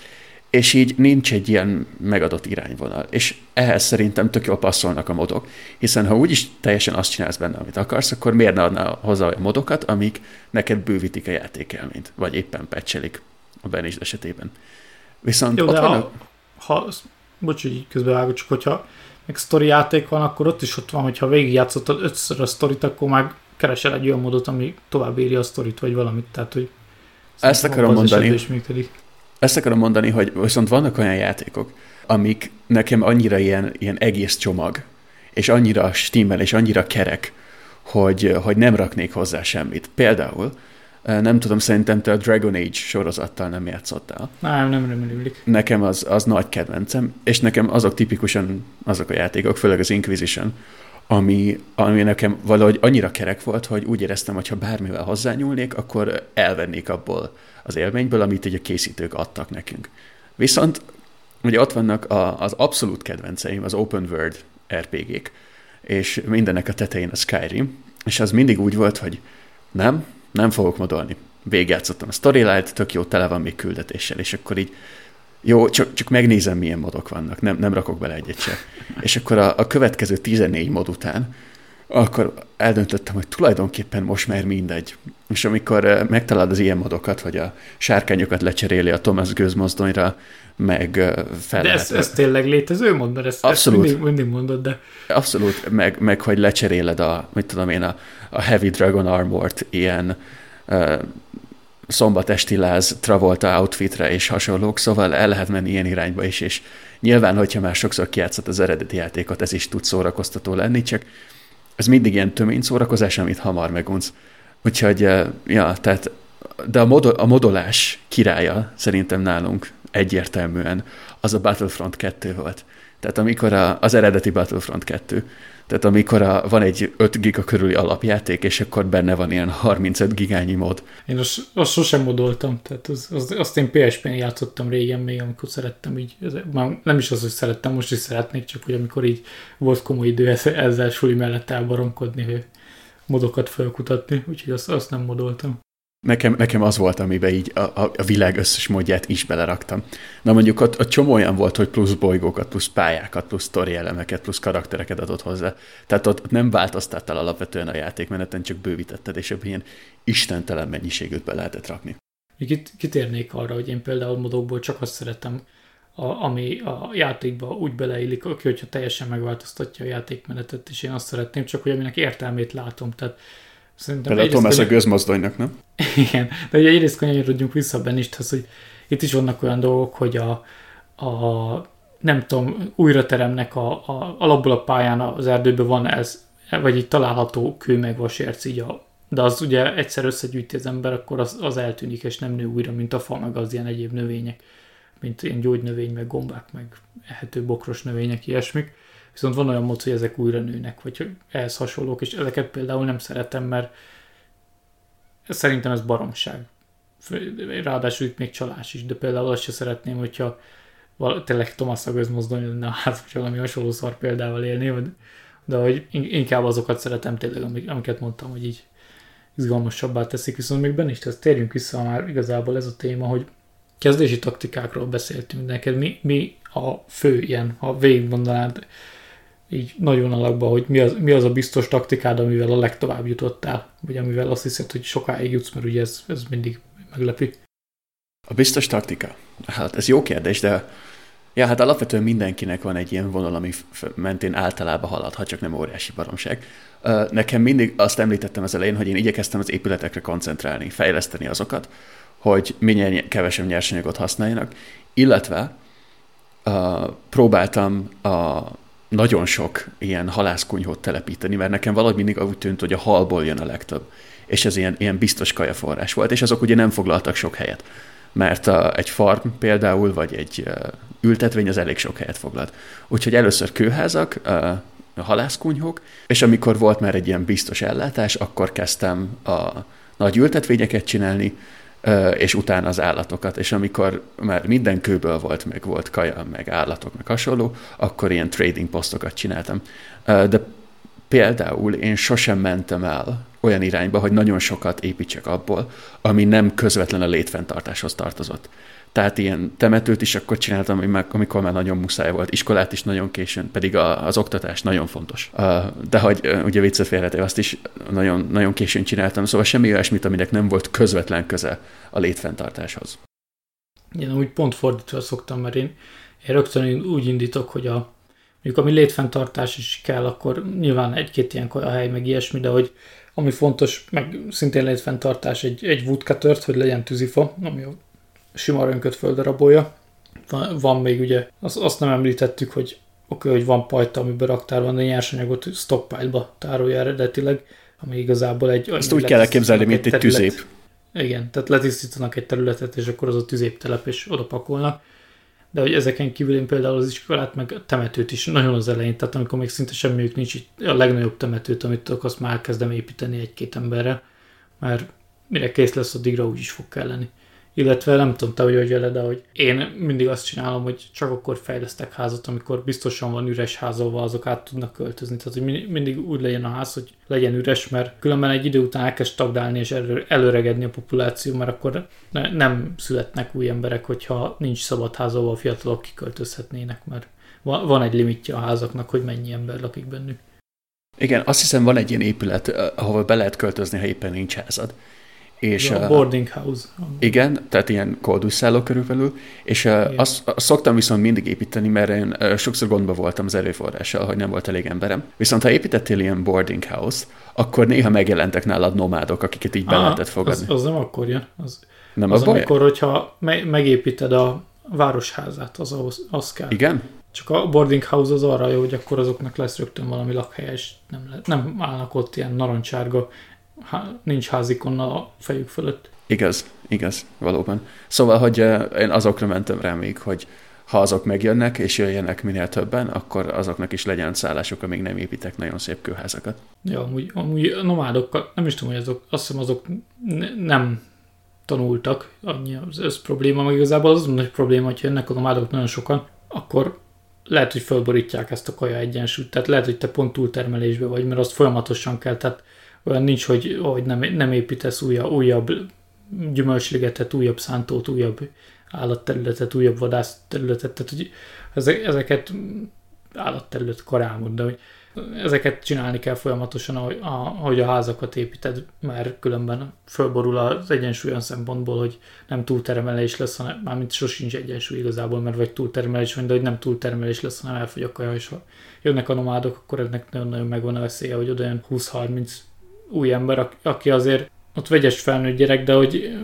és így nincs egy ilyen megadott irányvonal. És ehhez szerintem tök jól passzolnak a modok, hiszen ha úgyis teljesen azt csinálsz benne, amit akarsz, akkor miért ne adnál hozzá olyan modokat, amik neked bővítik a játékelményt, vagy éppen pecselik a Benisd esetében. Viszont Jó, ott van a... ha bocs, hogy így közbevágok, csak hogyha meg sztori játék van, akkor ott is ott van, hogyha végigjátszottad ötször a sztorit, akkor már keresel egy olyan módot, ami tovább írja a sztorit, vagy valamit, tehát hogy ezt akarom mondani. Ezt akarom mondani, hogy viszont vannak olyan játékok, amik nekem annyira ilyen, ilyen egész csomag, és annyira stimmel, és annyira kerek, hogy, hogy nem raknék hozzá semmit. Például, nem tudom, szerintem te a Dragon Age sorozattal nem játszottál. Nem, nem remélőlik. Nekem az, az nagy kedvencem, és nekem azok tipikusan azok a játékok, főleg az Inquisition, ami, ami nekem valahogy annyira kerek volt, hogy úgy éreztem, hogy ha bármivel hozzányúlnék, akkor elvennék abból az élményből, amit így a készítők adtak nekünk. Viszont ugye ott vannak a, az abszolút kedvenceim, az open world RPG-k, és mindennek a tetején a Skyrim, és az mindig úgy volt, hogy nem, nem fogok modolni. Végigjátszottam a storyline tök jó, tele van még küldetéssel, és akkor így jó, csak, csak megnézem, milyen modok vannak, nem, nem rakok bele egyet se. És akkor a, a következő 14 mod után akkor eldöntöttem, hogy tulajdonképpen most már mindegy. És amikor megtalálod az ilyen modokat, vagy a sárkányokat lecseréli a Thomas gőzmozdonyra, meg fel De ez, ez tényleg létező mond, mert ezt, abszolút, ezt mindig, mindig mondod, de... Abszolút, meg, meg hogy lecseréled a, mit tudom én, a, a Heavy Dragon Armort ilyen uh, szombatesti láz Travolta outfitre és hasonlók, szóval el lehet menni ilyen irányba is, és nyilván, hogyha már sokszor kijátszott az eredeti játékot, ez is tud szórakoztató lenni, csak ez mindig ilyen tömény szórakozás, amit hamar megunsz. Úgyhogy, ja, tehát, de a, modol, a modolás királya szerintem nálunk egyértelműen az a Battlefront 2 volt. Tehát amikor a, az eredeti Battlefront 2, tehát amikor a, van egy 5 giga körüli alapjáték, és akkor benne van ilyen 35 gigányi mod. Én azt, azt sosem modoltam, tehát az, az, azt én PSP-n játszottam régen még, amikor szerettem így, ez, már nem is az, hogy szerettem, most is szeretnék, csak hogy amikor így volt komoly idő ezzel suli mellett elbaromkodni, hogy modokat felkutatni, úgyhogy azt, azt nem modoltam. Nekem, nekem az volt, amiben így a, a, világ összes módját is beleraktam. Na mondjuk ott, ott csomó olyan volt, hogy plusz bolygókat, plusz pályákat, plusz sztori elemeket, plusz karaktereket adott hozzá. Tehát ott nem változtattál alapvetően a játékmeneten, csak bővítetted, és ebben ilyen istentelen mennyiségűt be lehetett rakni. Kit, kitérnék arra, hogy én például modokból csak azt szeretem, a, ami a játékba úgy beleillik, aki, hogyha teljesen megváltoztatja a játékmenetet, és én azt szeretném, csak hogy aminek értelmét látom. Tehát Szerintem Például Tomás a gőzmozdonynak, nem? *laughs* Igen, de ugye egyrészt kanyarodjunk vissza Benisthez, hogy itt is vannak olyan dolgok, hogy a, a nem tudom, újra teremnek a, a, alapból a pályán az erdőben van ez, vagy itt található kő meg vasérc, így a, de az ugye egyszer összegyűjti az ember, akkor az, az eltűnik, és nem nő újra, mint a fa, meg az ilyen egyéb növények, mint ilyen gyógynövény, meg gombák, meg ehető bokros növények, ilyesmik. Viszont van olyan mód, hogy ezek újra nőnek, vagy ehhez hasonlók, és ezeket például nem szeretem, mert szerintem ez baromság. Ráadásul itt még csalás is, de például azt se szeretném, hogyha tényleg Thomas a közmozdony lenne a ház, vagy valami hasonló szar példával élni, de hogy inkább azokat szeretem tényleg, amiket mondtam, hogy így izgalmasabbá teszik, viszont még benne is tesz, térjünk vissza már igazából ez a téma, hogy kezdési taktikákról beszéltünk neked, mi, mi a fő ilyen, ha végigmondanád így nagyon alakba, hogy mi az, mi az a biztos taktikád, amivel a legtovább jutottál, vagy amivel azt hiszed, hogy sokáig jutsz, mert ugye ez, ez mindig meglepi. A biztos taktika? Hát ez jó kérdés, de ja, hát alapvetően mindenkinek van egy ilyen vonal, ami mentén általában halad, ha csak nem óriási baromság. Nekem mindig azt említettem az elején, hogy én igyekeztem az épületekre koncentrálni, fejleszteni azokat, hogy minél kevesebb nyersanyagot használjanak, illetve uh, próbáltam a nagyon sok ilyen halászkunyhót telepíteni, mert nekem valahogy mindig úgy tűnt, hogy a halból jön a legtöbb. És ez ilyen, ilyen biztos kajaforrás volt, és azok ugye nem foglaltak sok helyet. Mert a, egy farm például, vagy egy uh, ültetvény az elég sok helyet foglalt. Úgyhogy először kőházak, uh, halászkunyhók, és amikor volt már egy ilyen biztos ellátás, akkor kezdtem a nagy ültetvényeket csinálni, és utána az állatokat. És amikor már minden kőből volt, meg volt kaja, meg állatok, meg hasonló, akkor ilyen trading posztokat csináltam. De például én sosem mentem el olyan irányba, hogy nagyon sokat építsek abból, ami nem közvetlen a létfenntartáshoz tartozott. Tehát ilyen temetőt is akkor csináltam, amikor már nagyon muszáj volt. Iskolát is nagyon későn, pedig a, az oktatás nagyon fontos. De hogy ugye viccet félretéve, azt is nagyon, nagyon későn csináltam, szóval semmi olyasmit, aminek nem volt közvetlen köze a létfenntartáshoz. Én úgy pont fordítva szoktam, mert én, én rögtön úgy indítok, hogy a, mondjuk ami létfenntartás is kell, akkor nyilván egy-két ilyen hely, meg ilyesmi, de hogy ami fontos, meg szintén létfenntartás egy, egy woodcuttert, hogy legyen tűzifa, ami a sima rönköt földarabolja. Van, van még ugye, azt, azt nem említettük, hogy oké, okay, hogy van pajta, amiben raktár van, de nyersanyagot stockpile-ba tárolja eredetileg, ami igazából egy... Ezt úgy kell elképzelni, mint egy, egy tüzép. Igen, tehát letisztítanak egy területet, és akkor az a tüzéptelep, és oda pakolnak. De hogy ezeken kívül én például az iskolát, meg a temetőt is nagyon az elején, tehát amikor még szinte semmiük nincs, a legnagyobb temetőt, amit tudok, azt már kezdem építeni egy-két emberre, mert mire kész lesz, addigra úgy is fog kelleni. Illetve nem tudom te, hogy hogy veled, de hogy én mindig azt csinálom, hogy csak akkor fejlesztek házat, amikor biztosan van üres ház, ahol azok át tudnak költözni. Tehát, hogy mindig úgy legyen a ház, hogy legyen üres, mert különben egy idő után elkezd stagdálni és előregedni a populáció, mert akkor ne, nem születnek új emberek, hogyha nincs szabad ház, ahol a fiatalok kiköltözhetnének, mert van egy limitje a házaknak, hogy mennyi ember lakik bennük. Igen, azt hiszem van egy ilyen épület, eh, ahol be lehet költözni, ha éppen nincs házad. És, a boarding house. Igen, tehát ilyen koldusszálló körülbelül, és igen. azt, azt szoktam viszont mindig építeni, mert én sokszor gondba voltam az erőforrással, hogy nem volt elég emberem. Viszont ha építettél ilyen boarding house, akkor néha megjelentek nálad nomádok, akiket így be lehetett fogadni. Az, az nem akkor jön. Az, nem az amikor, hogyha me- megépíted a városházát, az ahhoz, az kell. Igen? Csak a boarding house az arra jó, hogy akkor azoknak lesz rögtön valami lakhelye, és nem, le- nem állnak ott ilyen narancsárga nincs házikonna a fejük fölött. Igaz, igaz, valóban. Szóval, hogy én azokra mentem rá még, hogy ha azok megjönnek, és jöjjenek minél többen, akkor azoknak is legyen szállásuk, amíg nem építek nagyon szép kőházakat. Ja, amúgy, amúgy nomádokkal, nem is tudom, hogy azok, azt hiszem azok nem tanultak, annyi az, ez probléma, meg igazából az nagy probléma, hogy jönnek a nomádok nagyon sokan, akkor lehet, hogy fölborítják ezt a kaja egyensúlyt, tehát lehet, hogy te pont túltermelésbe vagy, mert azt folyamatosan kell, tehát olyan nincs, hogy, hogy nem, nem építesz újabb, újabb gyümölcsligetet, újabb szántót, újabb állatterületet, újabb vadászterületet, tehát hogy ezeket állatterület karámod, de hogy ezeket csinálni kell folyamatosan, ahogy a, ahogy a házakat építed, mert különben fölborul az egyensúly olyan szempontból, hogy nem túltermelés lesz, hanem mármint sosincs egyensúly igazából, mert vagy túltermelés van, de hogy nem túltermelés lesz, hanem elfogy a kaja, és ha jönnek a nomádok, akkor ennek nagyon-nagyon megvan a veszélye, hogy oda 20-30 új ember, aki azért ott vegyes felnőtt gyerek, de hogy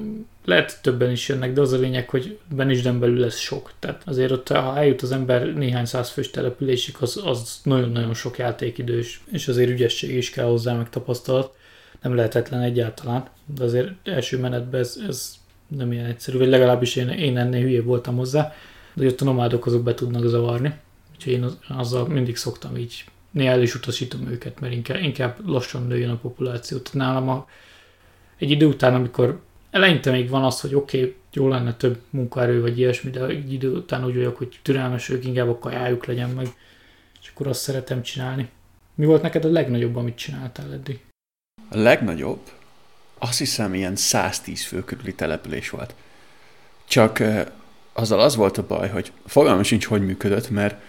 lehet többen is jönnek, de az a lényeg, hogy Benisden belül lesz sok. Tehát azért ott, ha eljut az ember néhány száz fős településig, az, az nagyon-nagyon sok játékidős, és azért ügyesség is kell hozzá, meg tapasztalat. Nem lehetetlen egyáltalán, de azért első menetben ez, ez nem ilyen egyszerű, vagy legalábbis én, én ennél hülye voltam hozzá, de ott a nomádok azok be tudnak zavarni. Úgyhogy én azzal mindig szoktam így néha el is utasítom őket, mert inkább, inkább lassan nőjön a populáció. Tehát nálam a, egy idő után, amikor eleinte még van az, hogy oké, okay, jó lenne több munkaerő vagy ilyesmi, de egy idő után úgy vagyok, hogy türelmes ők, inkább a kajájuk legyen meg, és akkor azt szeretem csinálni. Mi volt neked a legnagyobb, amit csináltál eddig? A legnagyobb? Azt hiszem, ilyen 110 fő körüli település volt. Csak azzal az volt a baj, hogy fogalmam sincs, hogy működött, mert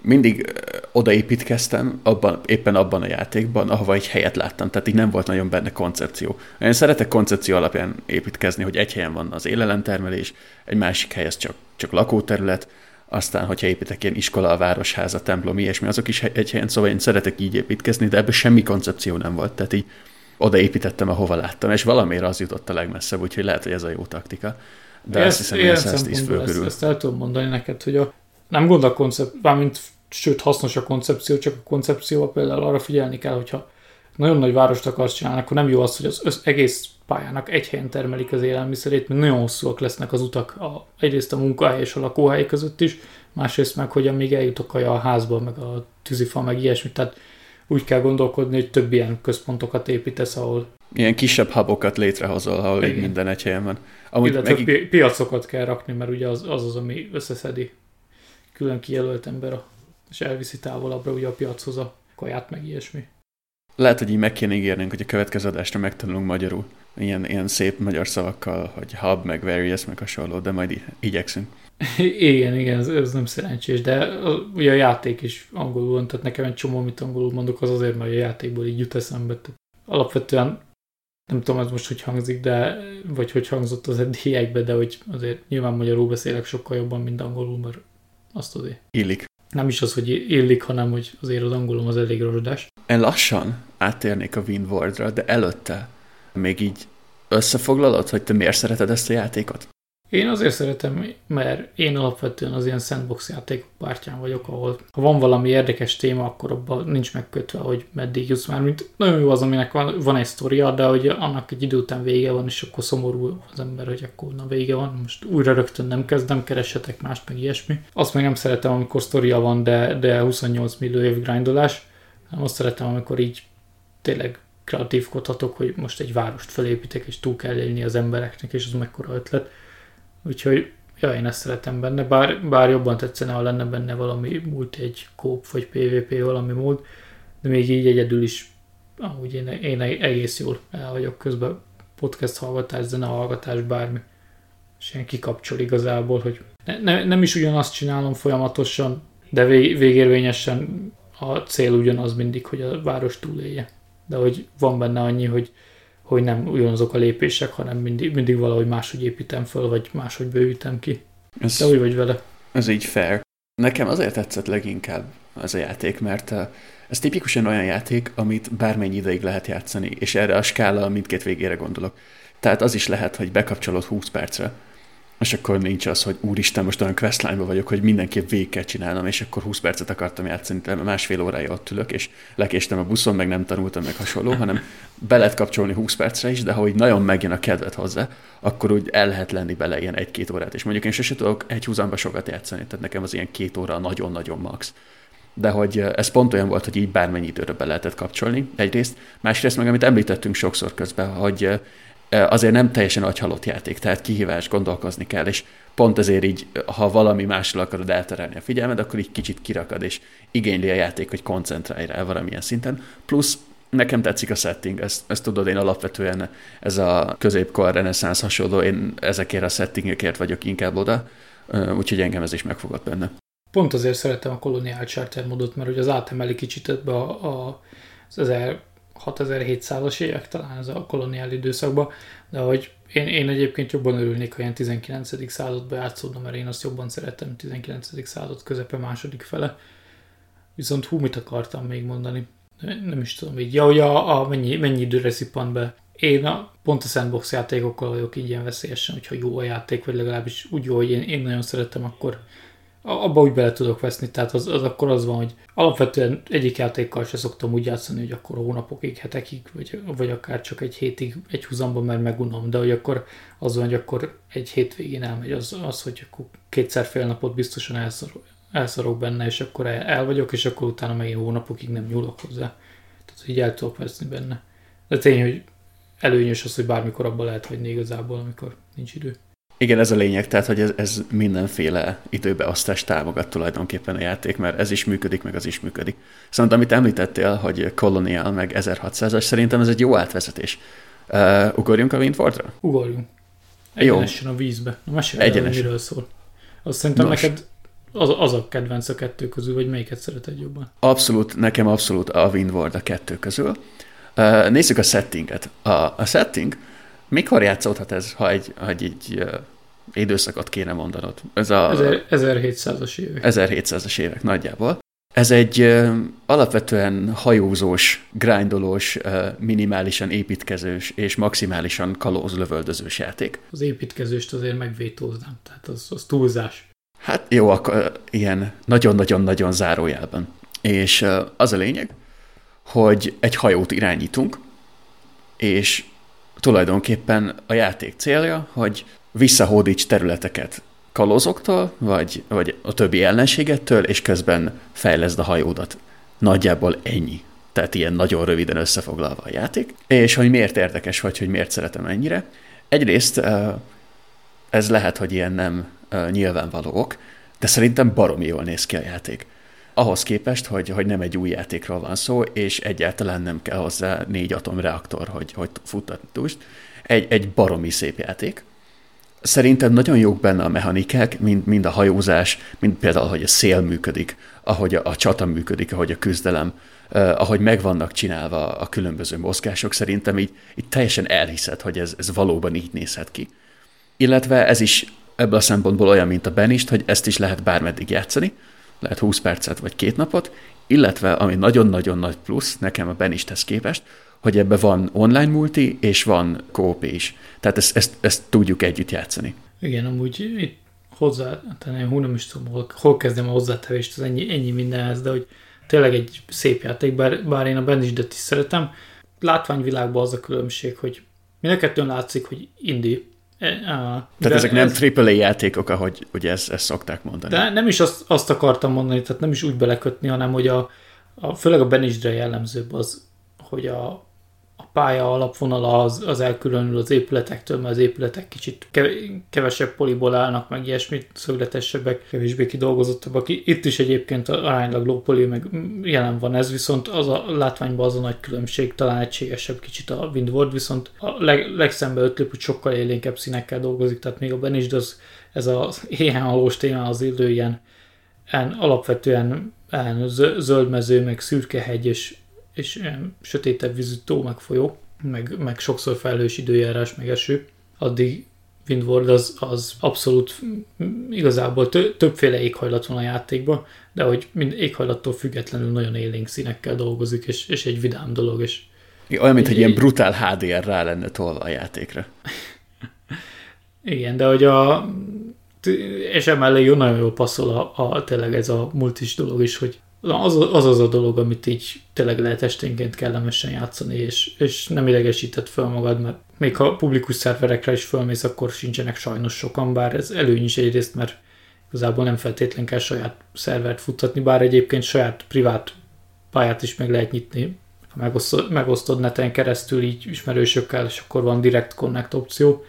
mindig odaépítkeztem abban, éppen abban a játékban, ahova egy helyet láttam, tehát így nem volt nagyon benne koncepció. Én szeretek koncepció alapján építkezni, hogy egy helyen van az élelemtermelés, egy másik hely az csak, csak lakóterület, aztán, hogyha építek ilyen iskola, városháza, templom, ilyesmi, azok is egy helyen, szóval én szeretek így építkezni, de ebben semmi koncepció nem volt, tehát így odaépítettem, ahova láttam, és valamiért az jutott a legmesszebb, úgyhogy lehet, hogy ez a jó taktika. De ezt, azt hiszem, hogy 110 fő körül. Ezt, ezt el tudom mondani neked, hogy a nem gond a koncept, mármint sőt hasznos a koncepció, csak a koncepcióval például arra figyelni kell, hogyha nagyon nagy várost akarsz csinálni, akkor nem jó az, hogy az össz, egész pályának egy helyen termelik az élelmiszerét, mert nagyon hosszúak lesznek az utak a, egyrészt a munkahely és a lakóhely között is, másrészt meg, hogy amíg eljutok a házba, meg a tűzifa, meg ilyesmi, tehát úgy kell gondolkodni, hogy több ilyen központokat építesz, ahol... Ilyen kisebb hubokat létrehozol, ahol Igen. minden egy helyen van. Amúgy Illetve meg... piacokat kell rakni, mert ugye az az, az ami összeszedi külön kijelölt ember, a, és elviszi távolabbra ugye a piachoz a kaját, meg ilyesmi. Lehet, hogy így meg kéne ígérnünk, hogy a következő adásra megtanulunk magyarul. Ilyen, ilyen szép magyar szavakkal, hogy hub, meg various, meg hasonló, de majd igyekszünk. *laughs* igen, igen, ez, ez nem szerencsés, de a, ugye a játék is angolul van, tehát nekem egy csomó, amit angolul mondok, az azért, mert a játékból így jut eszembe. Tehát alapvetően nem tudom, ez most hogy hangzik, de, vagy hogy hangzott az eddigiekbe, de hogy azért nyilván magyarul beszélek sokkal jobban, mint angolul, mert azt azért. Illik. Nem is az, hogy illik, hanem hogy azért az angolom az elég rozsdás. Én lassan áttérnék a Windwardra, de előtte még így összefoglalod, hogy te miért szereted ezt a játékot? Én azért szeretem, mert én alapvetően az ilyen sandbox játék pártján vagyok, ahol ha van valami érdekes téma, akkor abban nincs megkötve, hogy meddig jutsz. Már, mint nagyon jó az, aminek van, van egy sztoria, de hogy annak egy idő után vége van, és akkor szomorú az ember, hogy akkor na vége van, most újra rögtön nem kezdem, keressetek mást, meg ilyesmi. Azt meg nem szeretem, amikor sztoria van, de, de 28 millió év grindolás, nem azt szeretem, amikor így tényleg kreatívkodhatok, hogy most egy várost felépítek, és túl kell élni az embereknek, és az mekkora ötlet Úgyhogy ja, én ezt szeretem benne, bár, bár jobban tetszene, ha lenne benne valami múlt egy kóp vagy PvP valami mód, de még így egyedül is, ahogy én, én egész jól el vagyok közben podcast hallgatás, zene hallgatás, bármi. És ilyen kikapcsol igazából, hogy ne, ne, nem is ugyanazt csinálom folyamatosan, de vég, végérvényesen a cél ugyanaz mindig, hogy a város túlélje. De hogy van benne annyi, hogy hogy nem ugyanazok a lépések, hanem mindig, mindig valahogy máshogy építem föl, vagy máshogy bővítem ki. Ez, De úgy vagy vele. Ez így fair. Nekem azért tetszett leginkább ez a játék, mert eh, ez tipikusan olyan játék, amit bármennyi ideig lehet játszani, és erre a skála mindkét végére gondolok. Tehát az is lehet, hogy bekapcsolod 20 percre, és akkor nincs az, hogy úristen, most olyan questline vagyok, hogy mindenképp végig kell csinálnom, és akkor 20 percet akartam játszani, de másfél órája ott ülök, és lekéstem a buszon, meg nem tanultam meg hasonló, hanem be lehet kapcsolni 20 percre is, de ha úgy nagyon megjön a kedved hozzá, akkor úgy el lehet lenni bele ilyen egy-két órát. És mondjuk én sose tudok egy húzamba sokat játszani, tehát nekem az ilyen két óra nagyon-nagyon max. De hogy ez pont olyan volt, hogy így bármennyi időre be lehetett kapcsolni, egyrészt. Másrészt meg, amit említettünk sokszor közben, hogy azért nem teljesen agyhalott játék, tehát kihívás, gondolkozni kell, és pont ezért így, ha valami másról akarod elterelni a figyelmed, akkor így kicsit kirakad, és igényli a játék, hogy koncentrálj rá valamilyen szinten. Plusz nekem tetszik a setting, ezt, ezt tudod, én alapvetően ez a középkor reneszánsz hasonló, én ezekért a settingekért vagyok inkább oda, úgyhogy engem ez is megfogott benne. Pont azért szeretem a Colonial Charter modot, mert hogy az átemeli kicsit ebbe a, a, az 6700-as évek talán ez a koloniál időszakban, de hogy én, én egyébként jobban örülnék, ha ilyen 19. századba játszódna, mert én azt jobban szeretem, 19. század közepe második fele. Viszont hú, mit akartam még mondani? Nem is tudom így. Ja, hogy a, a mennyi, mennyi időre szippant be. Én a, pont a sandbox játékokkal vagyok így ilyen veszélyesen, hogyha jó a játék, vagy legalábbis úgy jó, hogy én, én nagyon szeretem, akkor abba úgy bele tudok veszni, tehát az, az akkor az van, hogy alapvetően egyik játékkal se szoktam úgy játszani, hogy akkor hónapokig, hetekig, vagy, vagy akár csak egy hétig, egy húzamban, mert megunom, de hogy akkor az van, hogy akkor egy hétvégén elmegy az, az hogy akkor kétszer fél napot biztosan elszarok, elszarok benne, és akkor el, vagyok, és akkor utána megint hónapokig nem nyúlok hozzá. Tehát így el tudok veszni benne. De tény, hogy előnyös az, hogy bármikor abban lehet hagyni igazából, amikor nincs idő. Igen, ez a lényeg, tehát hogy ez, ez mindenféle időbeosztást támogat tulajdonképpen a játék, mert ez is működik, meg az is működik. Szóval amit említettél, hogy Colonial meg 1600-as, szerintem ez egy jó átvezetés. Uh, ugorjunk a Windwardra? Ugorjunk. Egyenesen jó. a vízbe. Na, mesélj Egyenes. El, miről szól. Azt szerintem Nos. neked az, az a kedvenc a kettő közül, vagy melyiket szereted jobban? Abszolút, nekem abszolút a Windward a kettő közül. Uh, nézzük a settinget. A, a setting mikor játszódhat ez, ha egy, ha egy, uh, időszakot kéne mondanod? Ez a, 1700-as évek. 1700-as évek nagyjából. Ez egy uh, alapvetően hajózós, grindolós, uh, minimálisan építkezős és maximálisan kalózlövöldözős játék. Az építkezőst azért megvétóznám, tehát az, az túlzás. Hát jó, akkor ilyen nagyon-nagyon-nagyon zárójelben. És uh, az a lényeg, hogy egy hajót irányítunk, és tulajdonképpen a játék célja, hogy visszahódíts területeket kalózoktól, vagy, vagy a többi ellenségettől, és közben fejleszd a hajódat. Nagyjából ennyi. Tehát ilyen nagyon röviden összefoglalva a játék. És hogy miért érdekes, vagy hogy miért szeretem ennyire. Egyrészt ez lehet, hogy ilyen nem nyilvánvalók, de szerintem baromi jól néz ki a játék ahhoz képest, hogy, hogy nem egy új játékról van szó, és egyáltalán nem kell hozzá négy atomreaktor, hogy, hogy futtatni tudsz. Egy, egy baromi szép játék. Szerintem nagyon jók benne a mechanikák, mind, mind a hajózás, mind például, hogy a szél működik, ahogy a, a csata működik, ahogy a küzdelem, uh, ahogy meg vannak csinálva a különböző mozgások, szerintem így, így teljesen elhiszed, hogy ez, ez valóban így nézhet ki. Illetve ez is ebből a szempontból olyan, mint a Benist, hogy ezt is lehet bármeddig játszani, lehet 20 percet vagy két napot, illetve ami nagyon-nagyon nagy plusz nekem a Benisthez képest, hogy ebbe van online multi, és van coop is. Tehát ezt, ezt, ezt tudjuk együtt játszani. Igen, amúgy itt hozzá, tehát hú, nem is tudom, hol, hol kezdem a hozzátevést, az ennyi, ennyi mindenhez, de hogy tényleg egy szép játék, bár, bár én a Benisdet is szeretem. Látványvilágban az a különbség, hogy mind a kettőn látszik, hogy indie, E, tehát ezek nem ez, AAA játékok, ahogy ugye ezt, ezt szokták mondani. De nem is azt, azt akartam mondani, tehát nem is úgy belekötni, hanem hogy a, a főleg a Benisdre jellemzőbb az, hogy a, pálya alapvonala az, az elkülönül az épületektől, mert az épületek kicsit kevesebb poliból állnak, meg ilyesmit, szögletesebbek, kevésbé kidolgozottabbak. Itt is egyébként aránylag lópoli, meg jelen van ez, viszont az a látványban az a nagy különbség, talán egységesebb kicsit a Windward, viszont a leg, legszembe ötlép, hogy sokkal élénkebb színekkel dolgozik, tehát még a Benisd az, ez az éhen halós téma az illő ilyen, ilyen alapvetően ilyen zöld mező, meg szürke hegy, és és sötétebb vízű tó, meg folyó, meg, meg sokszor felhős időjárás, meg eső, addig Windward az, az abszolút igazából tö, többféle éghajlat van a játékban, de hogy mind éghajlattól függetlenül nagyon élénk színekkel dolgozik, és, és egy vidám dolog. És Olyan, mint egy ilyen brutál HDR rá lenne tolva a játékra. *laughs* Igen, de hogy a és emellé jó, nagyon jól passzol a, a, tényleg ez a multis dolog is, hogy az, az az a dolog, amit így tényleg lehet esténként kellemesen játszani, és, és nem idegesített fel magad, mert még ha publikus szerverekre is fölmész, akkor sincsenek sajnos sokan, bár ez előny is egyrészt, mert igazából nem feltétlen kell saját szervert futtatni, bár egyébként saját privát pályát is meg lehet nyitni, ha megosztod, megosztod neten keresztül így ismerősökkel, és akkor van direct connect opció,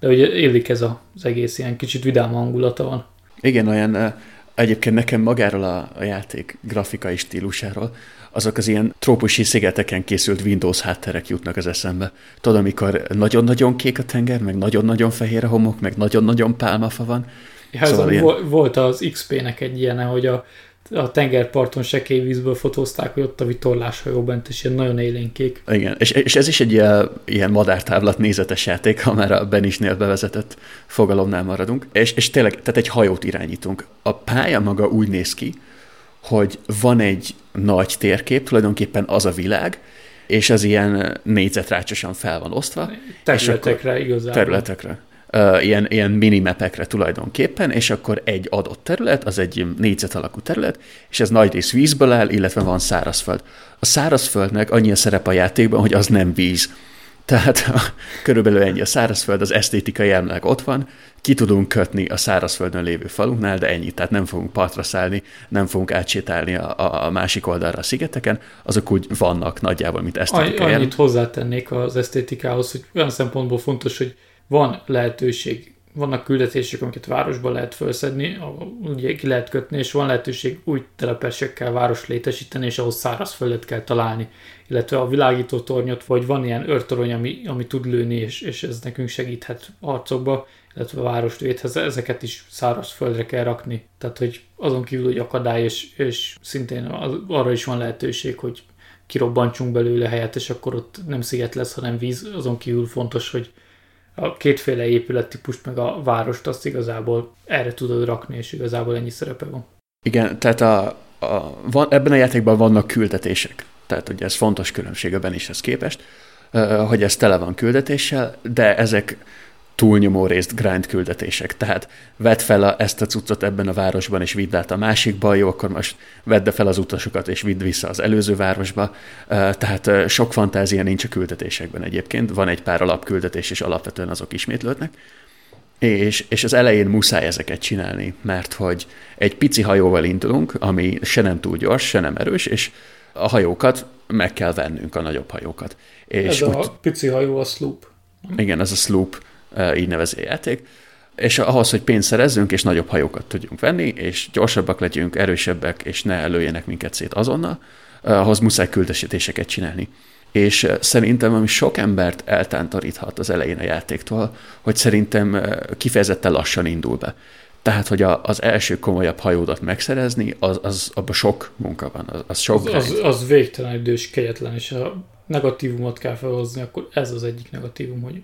de ugye élik ez az egész ilyen kicsit vidám hangulata van. Igen, olyan Egyébként nekem magáról a, a játék grafikai stílusáról azok az ilyen trópusi szigeteken készült Windows hátterek jutnak az eszembe. Tudod, amikor nagyon-nagyon kék a tenger, meg nagyon-nagyon fehér a homok, meg nagyon-nagyon pálmafa van. Ja, szóval ilyen... Volt az XP-nek egy ilyen, hogy a a tengerparton sekély vízből fotózták, hogy ott a vitorláshajó bent, és ilyen nagyon élénkék. Igen, és, és ez is egy ilyen, ilyen madártávlat nézetes játék, ha már a Benisnél bevezetett fogalomnál maradunk. És, és tényleg, tehát egy hajót irányítunk. A pálya maga úgy néz ki, hogy van egy nagy térkép, tulajdonképpen az a világ, és az ilyen négyzetrácsosan fel van osztva. Területekre igazából. Területekre uh, ilyen, ilyen minimepekre tulajdonképpen, és akkor egy adott terület, az egy négyzet alakú terület, és ez nagy rész vízből áll, illetve van szárazföld. A szárazföldnek annyi a szerep a játékban, hogy az nem víz. Tehát körülbelül ennyi a szárazföld, az esztétikai emleg ott van, ki tudunk kötni a szárazföldön lévő falunknál, de ennyi, tehát nem fogunk partra szállni, nem fogunk átsétálni a, a másik oldalra a szigeteken, azok úgy vannak nagyjából, mint esztétikai Annyit hozzátennék az esztétikához, hogy olyan szempontból fontos, hogy van lehetőség, vannak küldetések, amiket városba lehet felszedni, ugye ki lehet kötni, és van lehetőség új telepesekkel város létesíteni, és ahhoz szárazföldet kell találni, illetve a világító tornyot, vagy van ilyen őrtorony, ami, ami tud lőni, és, és ez nekünk segíthet harcokba, illetve a várost védhez, ezeket is szárazföldre kell rakni. Tehát, hogy azon kívül, hogy akadály, és, és szintén az, arra is van lehetőség, hogy kirobbantsunk belőle helyet, és akkor ott nem sziget lesz, hanem víz. Azon kívül fontos, hogy a kétféle épülettípust, meg a várost, azt igazából erre tudod rakni, és igazából ennyi szerepe van. Igen, tehát a, a, van, ebben a játékban vannak küldetések. Tehát ugye ez fontos különbség a Benishez képest, hogy ez tele van küldetéssel, de ezek túlnyomó részt grind küldetések. Tehát vedd fel a, ezt a cuccot ebben a városban, és vidd át a másikba, jó, akkor most vedd fel az utasokat, és vidd vissza az előző városba. Tehát sok fantázia nincs a küldetésekben egyébként. Van egy pár alapküldetés, és alapvetően azok ismétlődnek. És, és az elején muszáj ezeket csinálni, mert hogy egy pici hajóval indulunk, ami se nem túl gyors, se nem erős, és a hajókat meg kell vennünk, a nagyobb hajókat. És Ez a pici hajó a sloop. Igen, ez a sloop így nevezi játék, és ahhoz, hogy pénzt szerezzünk, és nagyobb hajókat tudjunk venni, és gyorsabbak legyünk, erősebbek, és ne előjenek minket szét azonnal, ahhoz muszáj küldesítéseket csinálni. És szerintem, ami sok embert eltántoríthat az elején a játéktól, hogy szerintem kifejezetten lassan indul be. Tehát, hogy a, az első komolyabb hajódat megszerezni, az, az abban sok munka van, az, az sok az, az, az végtelen idős, kegyetlen, és a negatívumot kell felhozni, akkor ez az egyik negatívum, hogy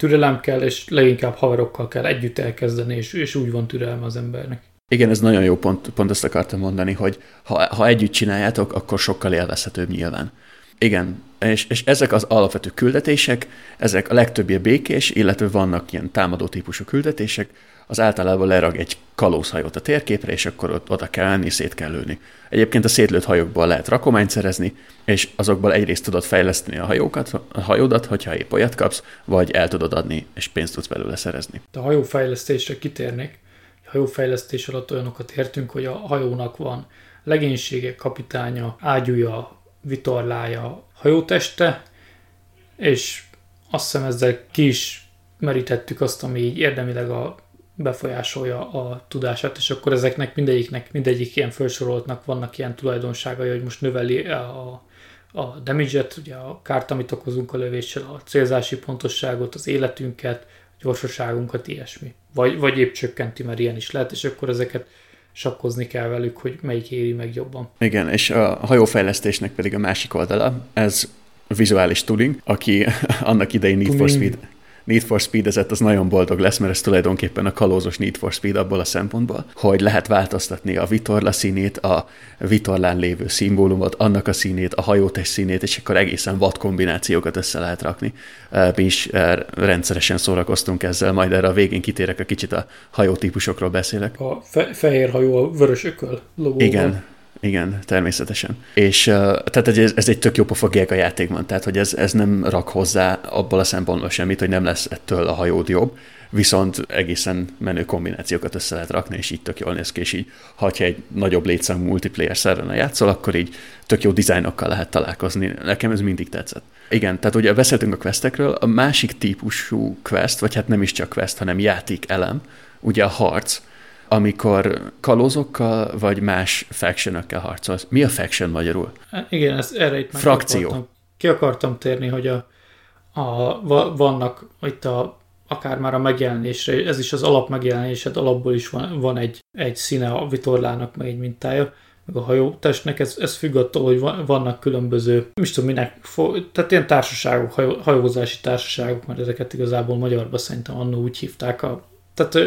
türelem kell, és leginkább haverokkal kell együtt elkezdeni, és, és úgy van türelme az embernek. Igen, ez nagyon jó pont, pont ezt akartam mondani, hogy ha, ha együtt csináljátok, akkor sokkal élvezhetőbb nyilván. Igen, és, és ezek az alapvető küldetések, ezek a legtöbbje békés, illetve vannak ilyen támadó típusú küldetések, az általában lerag egy kalózhajót a térképre, és akkor ott oda kell állni, szét kell lőni. Egyébként a szétlőtt hajókból lehet rakományt szerezni, és azokból egyrészt tudod fejleszteni a hajókat, a hajódat, hogyha épp olyat kapsz, vagy el tudod adni, és pénzt tudsz belőle szerezni. A hajófejlesztésre kitérnék. A hajófejlesztés alatt olyanokat értünk, hogy a hajónak van legénysége, kapitánya, ágyúja, vitorlája, hajóteste, és azt hiszem ezzel ki is merítettük azt, ami így érdemileg a befolyásolja a tudását, és akkor ezeknek mindegyiknek, mindegyik ilyen felsoroltnak vannak ilyen tulajdonságai, hogy most növeli a, a damage-et, ugye a kárt, amit okozunk a lövéssel, a célzási pontosságot, az életünket, gyorsaságunkat, ilyesmi. Vagy, vagy épp csökkenti, mert ilyen is lehet, és akkor ezeket sakkozni kell velük, hogy melyik éri meg jobban. Igen, és a hajófejlesztésnek pedig a másik oldala, ez vizuális tooling, aki *laughs* annak idején Need for Speed Need for speed ezett, az nagyon boldog lesz, mert ez tulajdonképpen a kalózos Need for Speed abból a szempontból, hogy lehet változtatni a vitorla színét, a vitorlán lévő szimbólumot, annak a színét, a hajótest színét, és akkor egészen vad kombinációkat össze lehet rakni. Mi is rendszeresen szórakoztunk ezzel, majd erre a végén kitérek, a kicsit a hajótípusokról beszélek. A fe- fehér hajó a vörös ököl logóval. Igen, igen, természetesen. És uh, tehát ez, ez egy tök jó pofa a játékban, tehát hogy ez, ez nem rak hozzá abból a szempontból semmit, hogy nem lesz ettől a hajód jobb, viszont egészen menő kombinációkat össze lehet rakni, és így tök jól néz ki, és így, ha egy nagyobb létszámú multiplayer szerven játszol, akkor így tök jó dizájnokkal lehet találkozni. Nekem ez mindig tetszett. Igen, tehát ugye beszéltünk a questekről, a másik típusú quest, vagy hát nem is csak quest, hanem játék elem, ugye a harc, amikor kalózokkal vagy más factionökkel harcolsz. Mi a faction magyarul? Igen, ez erre itt meg Frakció. Akartam, ki akartam térni, hogy a, a, vannak itt a akár már a megjelenésre, ez is az alap megjelenésed, alapból is van, van egy, egy színe a vitorlának, meg egy mintája, meg a hajótestnek, ez, ez függ attól, hogy vannak különböző, nem is tudom minek, tehát ilyen társaságok, hajó, hajózási társaságok, mert ezeket igazából magyarban szerintem annó úgy hívták, a, tehát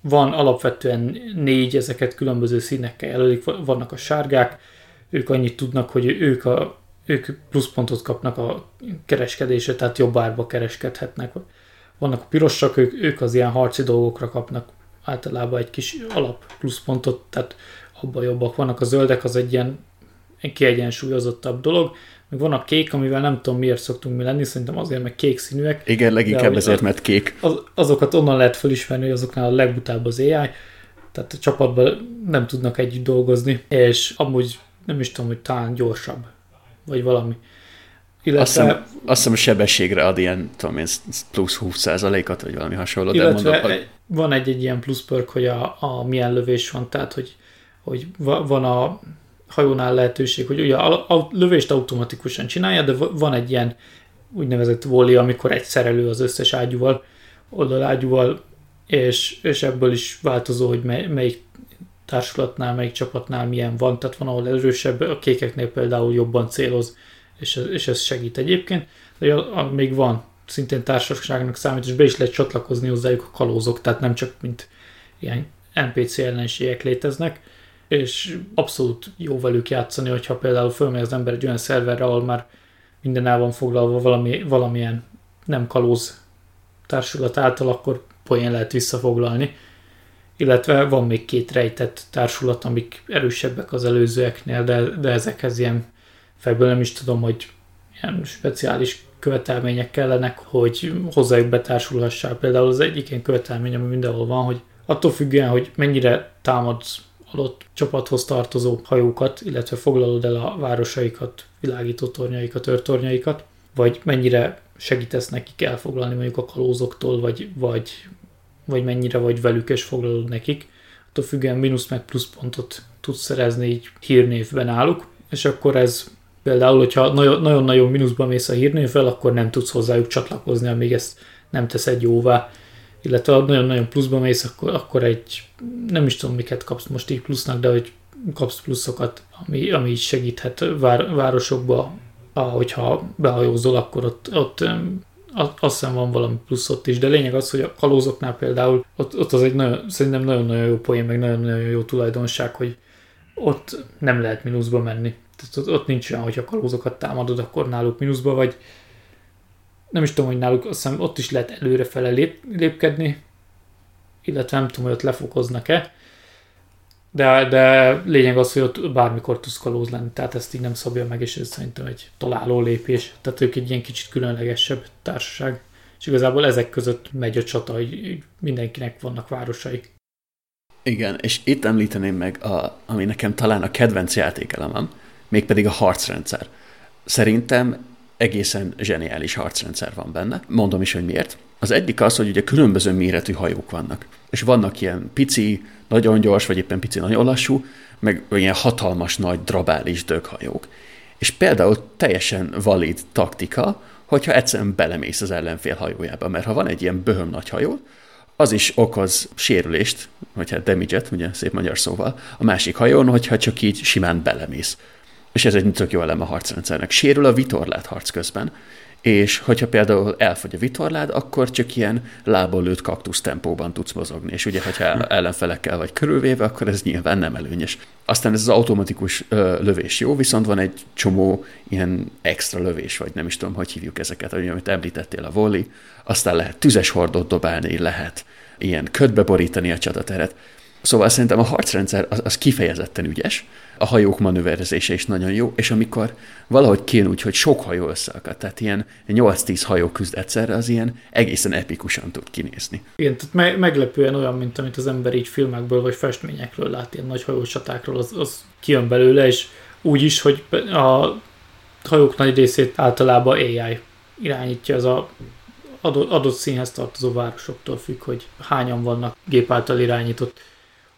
van alapvetően négy, ezeket különböző színekkel jelölik, vannak a sárgák, ők annyit tudnak, hogy ők, a, ők pluszpontot kapnak a kereskedésre, tehát jobb árba kereskedhetnek. Vannak a pirosak, ők, ők az ilyen harci dolgokra kapnak általában egy kis alap pluszpontot, tehát abban jobbak vannak. A zöldek az egy ilyen kiegyensúlyozottabb dolog, meg van a kék, amivel nem tudom miért szoktunk mi lenni, szerintem azért, meg kék színűek. Igen, leginkább ezért, mert kék. Az, azokat onnan lehet felismerni, hogy azoknál a legbutább az AI, tehát a csapatban nem tudnak együtt dolgozni, és amúgy nem is tudom, hogy talán gyorsabb, vagy valami. Illetve, azt, hiszem, azt hiszem sebességre ad ilyen, tudom én, plusz 20%-ot, vagy valami hasonló. Illetve de mondom, van egy-egy ilyen plusz perk, hogy a, a milyen lövés van, tehát hogy, hogy van a hajónál lehetőség, hogy ugye a, lövést automatikusan csinálja, de van egy ilyen úgynevezett volley, amikor egy szerelő az összes ágyúval, oldalágyúval, és, és ebből is változó, hogy mely, melyik társulatnál, melyik csapatnál milyen van, tehát van, ahol erősebb, a kékeknél például jobban céloz, és, ez, és ez segít egyébként, de még van szintén társaságnak számít, és be is lehet csatlakozni hozzájuk a kalózok, tehát nem csak mint ilyen NPC ellenségek léteznek, és abszolút jó velük játszani, hogyha például fölmegy az ember egy olyan szerverre, ahol már minden el van foglalva valami, valamilyen nem kalóz társulat által, akkor poén lehet visszafoglalni. Illetve van még két rejtett társulat, amik erősebbek az előzőeknél, de, de ezekhez ilyen fejből nem is tudom, hogy ilyen speciális követelmények kellenek, hogy hozzájuk betársulhassál. Például az egyik ilyen követelmény, ami mindenhol van, hogy attól függően, hogy mennyire támadsz adott csapathoz tartozó hajókat, illetve foglalod el a városaikat, világító tornyaikat, őrtornyaikat, vagy mennyire segítesz nekik elfoglalni mondjuk a kalózoktól, vagy, vagy, vagy mennyire vagy velük és foglalod nekik. Attól függően mínusz meg plusz pontot tudsz szerezni így hírnévben álluk, és akkor ez például, hogyha nagyon-nagyon mínuszban mész a hírnévvel, akkor nem tudsz hozzájuk csatlakozni, amíg ezt nem teszed jóvá illetve nagyon-nagyon pluszba mész, akkor, akkor egy, nem is tudom miket kapsz most így plusznak, de hogy kapsz pluszokat, ami, ami segíthet vár, városokba, ahogyha behajózol, akkor ott, ott azt hiszem van valami plusz ott is, de lényeg az, hogy a kalózoknál például ott, ott az egy nagyon, szerintem nagyon-nagyon jó poén, meg nagyon-nagyon jó tulajdonság, hogy ott nem lehet mínuszba menni. Tehát ott, ott nincs olyan, hogy a kalózokat támadod, akkor náluk mínuszba vagy. Nem is tudom, hogy náluk azt hiszem, ott is lehet előrefele lép, lépkedni, illetve nem tudom, hogy ott lefokoznak-e. De, de lényeg az, hogy ott bármikor tudsz kalóz lenni, tehát ezt így nem szabja meg, és ez szerintem egy találó lépés. Tehát ők egy ilyen kicsit különlegesebb társaság. És igazából ezek között megy a csata, hogy mindenkinek vannak városai. Igen, és itt említeném meg, a, ami nekem talán a kedvenc játékelemem, mégpedig a harcrendszer. Szerintem egészen zseniális harcrendszer van benne. Mondom is, hogy miért. Az egyik az, hogy ugye különböző méretű hajók vannak. És vannak ilyen pici, nagyon gyors, vagy éppen pici, nagyon lassú, meg ilyen hatalmas, nagy, drabális döghajók. És például teljesen valid taktika, hogyha egyszerűen belemész az ellenfél hajójába, mert ha van egy ilyen böhöm nagy hajó, az is okoz sérülést, vagy hát damage ugye szép magyar szóval, a másik hajón, hogyha csak így simán belemész. És ez egy tök jó elem a harcrendszernek. Sérül a vitorlát harc közben, és hogyha például elfogy a vitorlád, akkor csak ilyen lából lőtt kaktusz tempóban tudsz mozogni, és ugye, hogyha ellenfelekkel vagy körülvéve, akkor ez nyilván nem előnyös. Aztán ez az automatikus ö, lövés jó, viszont van egy csomó ilyen extra lövés, vagy nem is tudom, hogy hívjuk ezeket, amit említettél, a volley, aztán lehet tüzes hordót dobálni, lehet ilyen ködbe borítani a csatateret. Szóval szerintem a harcrendszer az, az kifejezetten ügyes, a hajók manőverezése is nagyon jó, és amikor valahogy kijön úgy, hogy sok hajó összeakad, tehát ilyen 8-10 hajó küzd egyszerre, az ilyen egészen epikusan tud kinézni. Igen, tehát me- meglepően olyan, mint amit az ember így filmekből vagy festményekről lát, ilyen nagy hajós csatákról, az, az kijön belőle, és úgy is, hogy a hajók nagy részét általában AI irányítja, az a adott színhez tartozó városoktól függ, hogy hányan vannak gép által irányított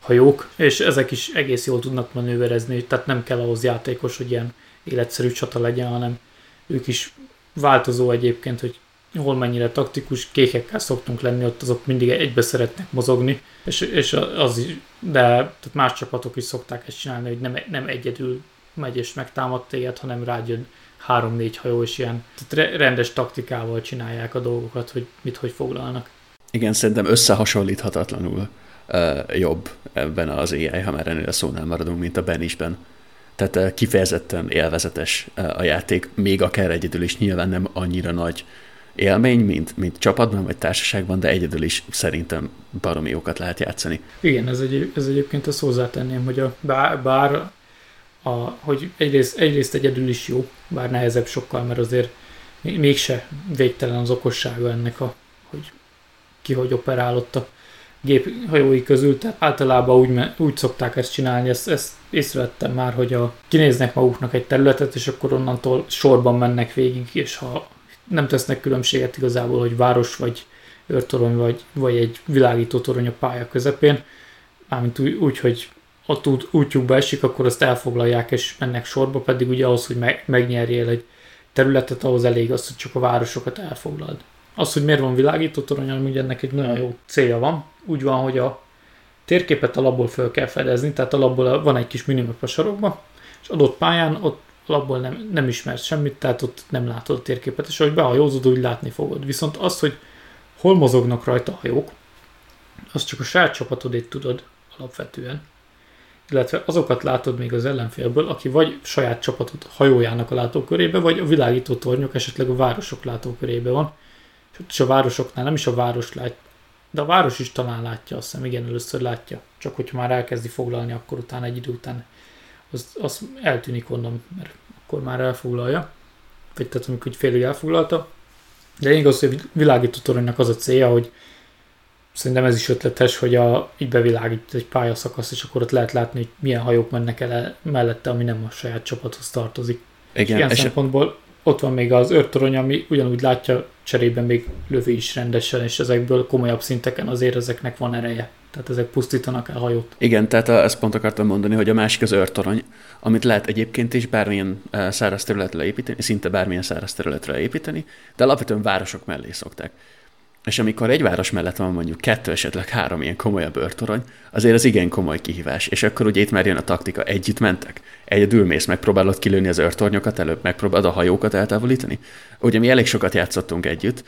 hajók, és ezek is egész jól tudnak manőverezni, tehát nem kell ahhoz játékos, hogy ilyen életszerű csata legyen, hanem ők is változó egyébként, hogy hol mennyire taktikus, kékekkel szoktunk lenni, ott azok mindig egybe szeretnek mozogni, és, és az is, de tehát más csapatok is szokták ezt csinálni, hogy nem, nem egyedül megy és megtámad téged, hanem rájön három-négy hajó, és ilyen tehát rendes taktikával csinálják a dolgokat, hogy mit hogy foglalnak. Igen, szerintem összehasonlíthatatlanul jobb ebben az AI, ha már ennél a szónál maradunk, mint a Benisben. Tehát kifejezetten élvezetes a játék, még akár egyedül is nyilván nem annyira nagy élmény, mint, mint csapatban vagy társaságban, de egyedül is szerintem baromi jókat lehet játszani. Igen, ez, egy, ez egyébként azt hozzátenném, hogy a, bár, bár a, hogy egyrészt, egyrészt egyedül is jó, bár nehezebb sokkal, mert azért mégse végtelen az okossága ennek, a, hogy ki hogy operálott a géphajói közül, tehát általában úgy, úgy szokták ezt csinálni, ezt, ezt észrevettem már, hogy a, kinéznek maguknak egy területet, és akkor onnantól sorban mennek végig, és ha nem tesznek különbséget igazából, hogy város vagy őrtorony, vagy, vagy egy világító torony a pálya közepén, mármint úgy, úgy hogy ott út, útjukba esik, akkor azt elfoglalják és mennek sorba, pedig ugye ahhoz, hogy meg, megnyerjél egy területet, ahhoz elég az, hogy csak a városokat elfoglald. Az, hogy miért van világító torony, ugye ennek egy nagyon jó célja van, úgy van, hogy a térképet alapból föl kell fedezni, tehát alapból van egy kis minimap a sarokban, és adott pályán ott alapból nem, nem ismersz semmit, tehát ott nem látod a térképet, és ahogy behajózod, úgy látni fogod. Viszont az, hogy hol mozognak rajta a hajók, az csak a saját csapatodét tudod alapvetően, illetve azokat látod még az ellenfélből, aki vagy saját csapatot hajójának a látókörébe, vagy a világító tornyok esetleg a városok látókörébe van. És a városoknál nem is a város lát, de a város is talán látja, azt hiszem, igen, először látja. Csak hogyha már elkezdi foglalni, akkor utána egy idő után az, az eltűnik onnan, mert akkor már elfoglalja. Vagy tehát amikor félig elfoglalta. De igaz, hogy világító toronynak az a célja, hogy szerintem ez is ötletes, hogy a, így bevilágít egy pályaszakasz, és akkor ott lehet látni, hogy milyen hajók mennek el mellette, ami nem a saját csapathoz tartozik. Igen, ilyen és szempontból ott van még az őrtorony, ami ugyanúgy látja cserében még lövi is rendesen, és ezekből komolyabb szinteken azért ezeknek van ereje. Tehát ezek pusztítanak el hajót. Igen, tehát ezt pont akartam mondani, hogy a másik az őrtorony, amit lehet egyébként is bármilyen száraz területre építeni, szinte bármilyen száraz területre építeni, de alapvetően városok mellé szokták. És amikor egy város mellett van mondjuk kettő, esetleg három ilyen komolyabb őrtorony, azért az igen komoly kihívás. És akkor ugye itt már jön a taktika, együtt mentek. Egyedül mész, megpróbálod kilőni az őrtornyokat, előbb megpróbálod a hajókat eltávolítani. Ugye mi elég sokat játszottunk együtt,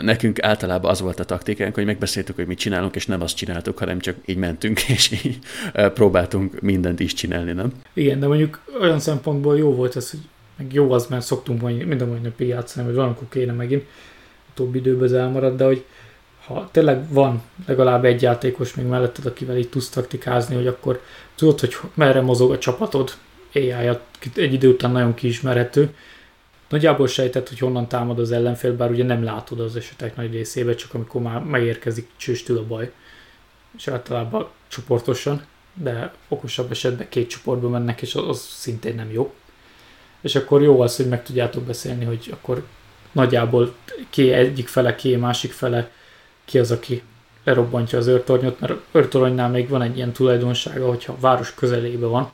nekünk általában az volt a taktikánk, hogy megbeszéltük, hogy mit csinálunk, és nem azt csináltuk, hanem csak így mentünk, *laughs* és így próbáltunk mindent is csinálni, nem? Igen, de mondjuk olyan szempontból jó volt ez, hogy meg jó az, mert szoktunk majd minden mai napig játszani, vagy valamikor kéne megint, utóbbi időben ez elmarad, de hogy ha tényleg van legalább egy játékos még melletted, akivel így tudsz taktikázni, hogy akkor tudod, hogy merre mozog a csapatod, ai egy idő után nagyon kiismerhető. Nagyjából sejtett, hogy honnan támad az ellenfél, bár ugye nem látod az esetek nagy részébe, csak amikor már megérkezik csőstül a baj. És általában csoportosan, de okosabb esetben két csoportba mennek, és az, az szintén nem jó. És akkor jó az, hogy meg tudjátok beszélni, hogy akkor nagyjából ki egyik fele, ki másik fele, ki az, aki lerobbantja az őrtornyot, mert őrtoronynál még van egy ilyen tulajdonsága, hogyha a város közelébe van,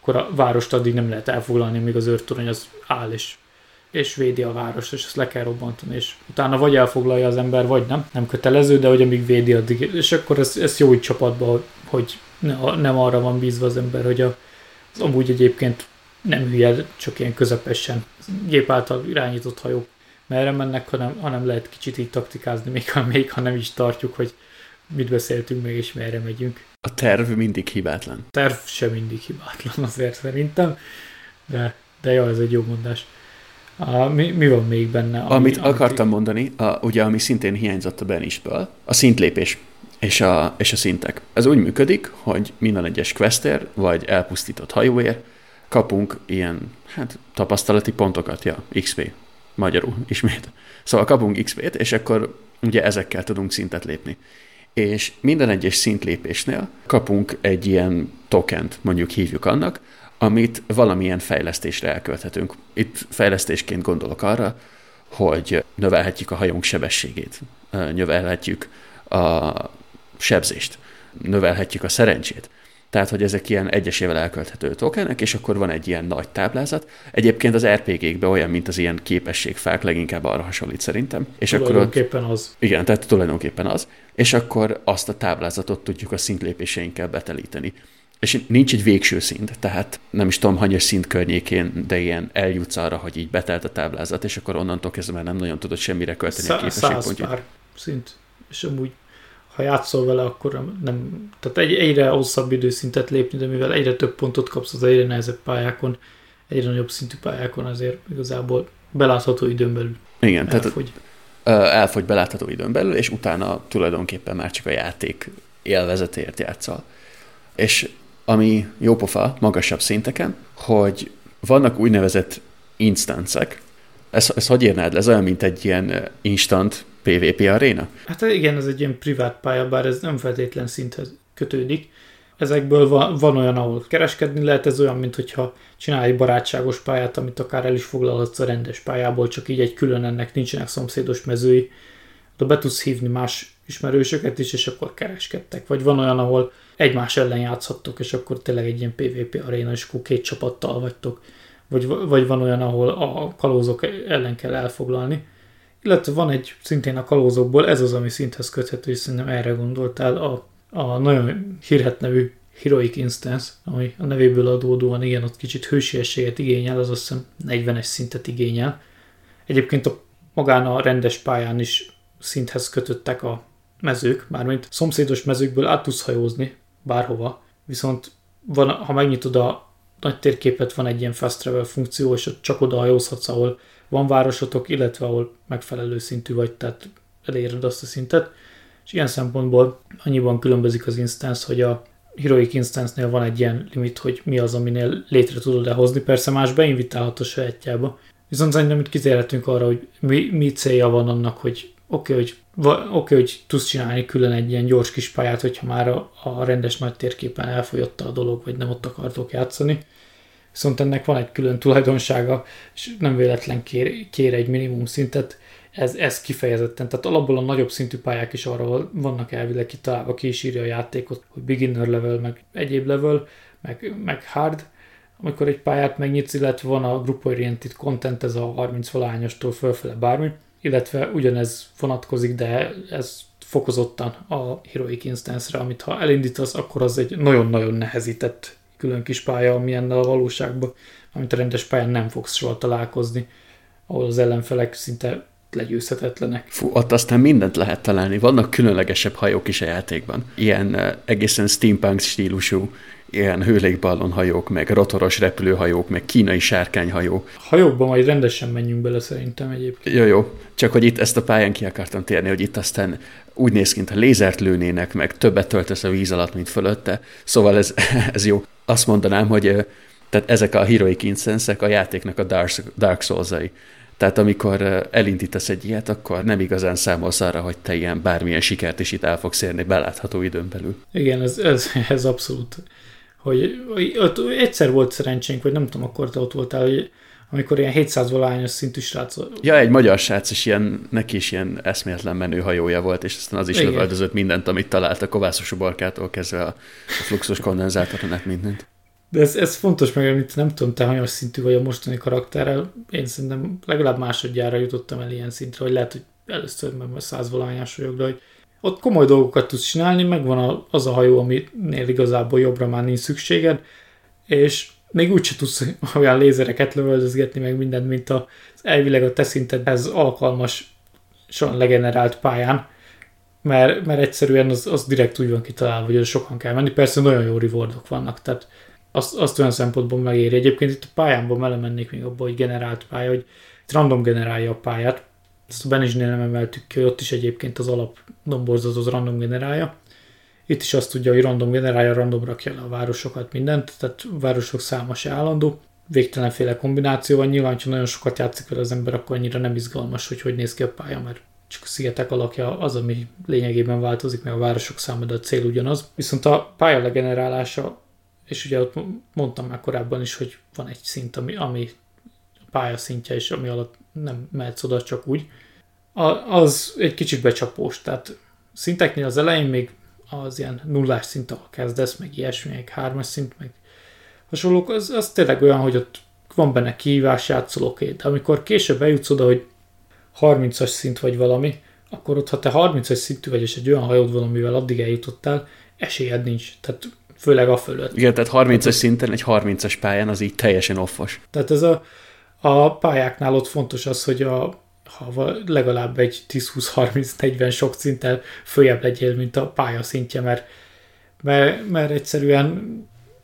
akkor a várost addig nem lehet elfoglalni, míg az őrtorony az áll és, és védi a várost, és ezt le kell robbantani, és utána vagy elfoglalja az ember, vagy nem, nem kötelező, de hogy amíg védi addig, és akkor ez, ez jó így csapatban, hogy nem arra van bízva az ember, hogy a, az amúgy egyébként nem hülye, csak ilyen közepesen gép által irányított hajók merre mennek, hanem, hanem lehet kicsit így taktikázni, még ha, még ha nem is tartjuk, hogy mit beszéltünk meg, és merre megyünk. A terv mindig hibátlan. A terv sem mindig hibátlan azért szerintem, de, de jó, ez egy jó mondás. A, mi, mi van még benne? Ami, amit akartam amit... mondani, a, ugye ami szintén hiányzott a Benisből, a szintlépés és a, és a szintek. Ez úgy működik, hogy minden egyes quester vagy elpusztított hajóért kapunk ilyen hát, tapasztalati pontokat, ja, XP, magyarul ismét. Szóval kapunk XP-t, és akkor ugye ezekkel tudunk szintet lépni. És minden egyes szintlépésnél kapunk egy ilyen tokent, mondjuk hívjuk annak, amit valamilyen fejlesztésre elkölthetünk. Itt fejlesztésként gondolok arra, hogy növelhetjük a hajónk sebességét, növelhetjük a sebzést, növelhetjük a szerencsét. Tehát, hogy ezek ilyen egyesével elkölthető tokenek, és akkor van egy ilyen nagy táblázat. Egyébként az RPG-kben olyan, mint az ilyen képességfák, leginkább arra hasonlít szerintem. És tulajdonképpen akkor ott, az. Igen, tehát tulajdonképpen az. És akkor azt a táblázatot tudjuk a szintlépéseinkkel betelíteni. És nincs egy végső szint, tehát nem is tudom, hanyas szint környékén, de ilyen eljutsz arra, hogy így betelt a táblázat, és akkor onnantól kezdve már nem nagyon tudod semmire költeni Szá- a képességpontját. Száz pár szint, és amúgy ha játszol vele, akkor nem, tehát egy, egyre hosszabb időszintet lépni, de mivel egyre több pontot kapsz az egyre nehezebb pályákon, egyre nagyobb szintű pályákon, azért igazából belátható időn belül Igen, elfogy. tehát elfogy belátható időn belül, és utána tulajdonképpen már csak a játék élvezetért játszol. És ami jópofa magasabb szinteken, hogy vannak úgynevezett instancek, ez, ez hogy írnád le? Ez olyan, mint egy ilyen instant PvP aréna? Hát igen, ez egy ilyen privát pálya, bár ez nem feltétlen szinthez kötődik. Ezekből van, van olyan, ahol kereskedni lehet, ez olyan, mint hogyha csinálj egy barátságos pályát, amit akár el is foglalhatsz a rendes pályából, csak így egy külön ennek nincsenek szomszédos mezői. De be tudsz hívni más ismerősöket is, és akkor kereskedtek. Vagy van olyan, ahol egymás ellen játszhattok, és akkor tényleg egy ilyen PvP aréna, és akkor két csapattal vagytok. Vagy, vagy van olyan, ahol a kalózok ellen kell elfoglalni illetve van egy szintén a kalózokból, ez az, ami szinthez köthető, és szerintem erre gondoltál, a, a nagyon hírhet nevű Heroic Instance, ami a nevéből adódóan igen, ott kicsit hősiességet igényel, az azt hiszem 40-es szintet igényel. Egyébként a magán a rendes pályán is szinthez kötöttek a mezők, mármint szomszédos mezőkből át tudsz hajózni bárhova, viszont van, ha megnyitod a nagy térképet, van egy ilyen fast travel funkció, és ott csak oda hajózhatsz, ahol van városotok, illetve ahol megfelelő szintű vagy, tehát eléred azt a szintet. És ilyen szempontból annyiban különbözik az instance, hogy a Heroic Instance-nél van egy ilyen limit, hogy mi az, aminél létre tudod-e hozni. Persze más beinvitálható sajátjába. Viszont szerintem itt kitérhetünk arra, hogy mi, mi célja van annak, hogy oké, okay, hogy, okay, hogy tudsz csinálni külön egy ilyen gyors kis pályát, hogyha már a, a rendes nagy térképen elfogyott a dolog, vagy nem ott akartok játszani. Viszont ennek van egy külön tulajdonsága, és nem véletlen kér, kér egy minimum szintet, ez, ez kifejezetten, tehát alapból a nagyobb szintű pályák is arra vannak elvileg kitalálva, ki is írja a játékot, hogy beginner level, meg egyéb level, meg, meg hard, amikor egy pályát megnyitsz, illetve van a group oriented content, ez a 30 valányostól fölfele bármi, illetve ugyanez vonatkozik, de ez fokozottan a Heroic Instance-re, amit ha elindítasz, akkor az egy nagyon-nagyon nehezített külön kis pálya, ami ennél a valóságban, amit a rendes pályán nem fogsz soha találkozni, ahol az ellenfelek szinte legyőzhetetlenek. Fú, ott aztán mindent lehet találni. Vannak különlegesebb hajók is a játékban. Ilyen uh, egészen steampunk stílusú, ilyen hőlékballonhajók, meg rotoros repülőhajók, meg kínai sárkányhajók. Hajókban majd rendesen menjünk bele szerintem egyébként. Jó, jó. Csak hogy itt ezt a pályán ki akartam térni, hogy itt aztán úgy néz ki, ha lézert lőnének, meg többet töltesz a víz alatt, mint fölötte. Szóval ez, *laughs* ez jó. Azt mondanám, hogy tehát ezek a Heroic instance a játéknak a Dark, Dark Souls-ai. Tehát amikor elindítasz egy ilyet, akkor nem igazán számolsz arra, hogy te ilyen bármilyen sikert is itt el fogsz érni belátható időn belül. Igen, ez, ez, ez abszolút. Hogy, ott egyszer volt szerencsénk, vagy nem tudom, akkor te ott voltál, hogy amikor ilyen 700 valányos szintű srác Ja, egy magyar srác, és ilyen, neki is ilyen eszméletlen menő hajója volt, és aztán az is Igen. lövöldözött mindent, amit talált a kovászos uborkától kezdve a, a fluxus kondenzátoron, mindent. De ez, ez fontos meg, amit nem tudom, te hanyas szintű vagy a mostani karakterrel. Én szerintem legalább másodjára jutottam el ilyen szintre, hogy lehet, hogy először meg már százvalányás vagyok, de hogy ott komoly dolgokat tudsz csinálni, megvan az a hajó, aminél igazából jobbra már nincs szükséged, és még úgyse tudsz *laughs* olyan lézereket lövöldözgetni, meg mindent, mint az elvileg a te szintedhez alkalmas, legenerált pályán, mert, mert egyszerűen az, az direkt úgy van kitalálva, hogy sokan kell menni. Persze nagyon jó rewardok vannak, tehát azt, azt olyan szempontból megéri. Egyébként itt a pályámban belemennék még abba, hogy generált pálya, hogy random generálja a pályát. Ezt a Benizsnél nem emeltük ki, ott is egyébként az alap domborzatot random generálja. Itt is azt tudja, hogy random generálja, random rakja le a városokat, mindent, tehát városok száma se állandó. Végtelenféle kombináció van, nyilván, ha nagyon sokat játszik vele az ember, akkor annyira nem izgalmas, hogy hogy néz ki a pálya, mert csak a szigetek alakja az, ami lényegében változik, meg a városok száma, de a cél ugyanaz. Viszont a pálya legenerálása és ugye ott mondtam már korábban is, hogy van egy szint, ami, ami a pálya szintje, és ami alatt nem mehetsz oda csak úgy, az egy kicsit becsapós, tehát szinteknél az elején még az ilyen nullás szint, ahol kezdesz, meg ilyesmi, meg hármas szint, meg hasonlók, az, az tényleg olyan, hogy ott van benne kihívás, játszol oké, de amikor később eljutsz oda, hogy 30-as szint vagy valami, akkor ott, ha te 30-as szintű vagy, és egy olyan hajód valamivel addig eljutottál, esélyed nincs. Tehát főleg a fölött. Igen, tehát 30-as szinten, egy 30-as pályán az így teljesen offos. Tehát ez a, a pályáknál ott fontos az, hogy a, ha legalább egy 10-20-30-40 sok szinten följebb legyél, mint a pálya szintje, mert, mert, mert egyszerűen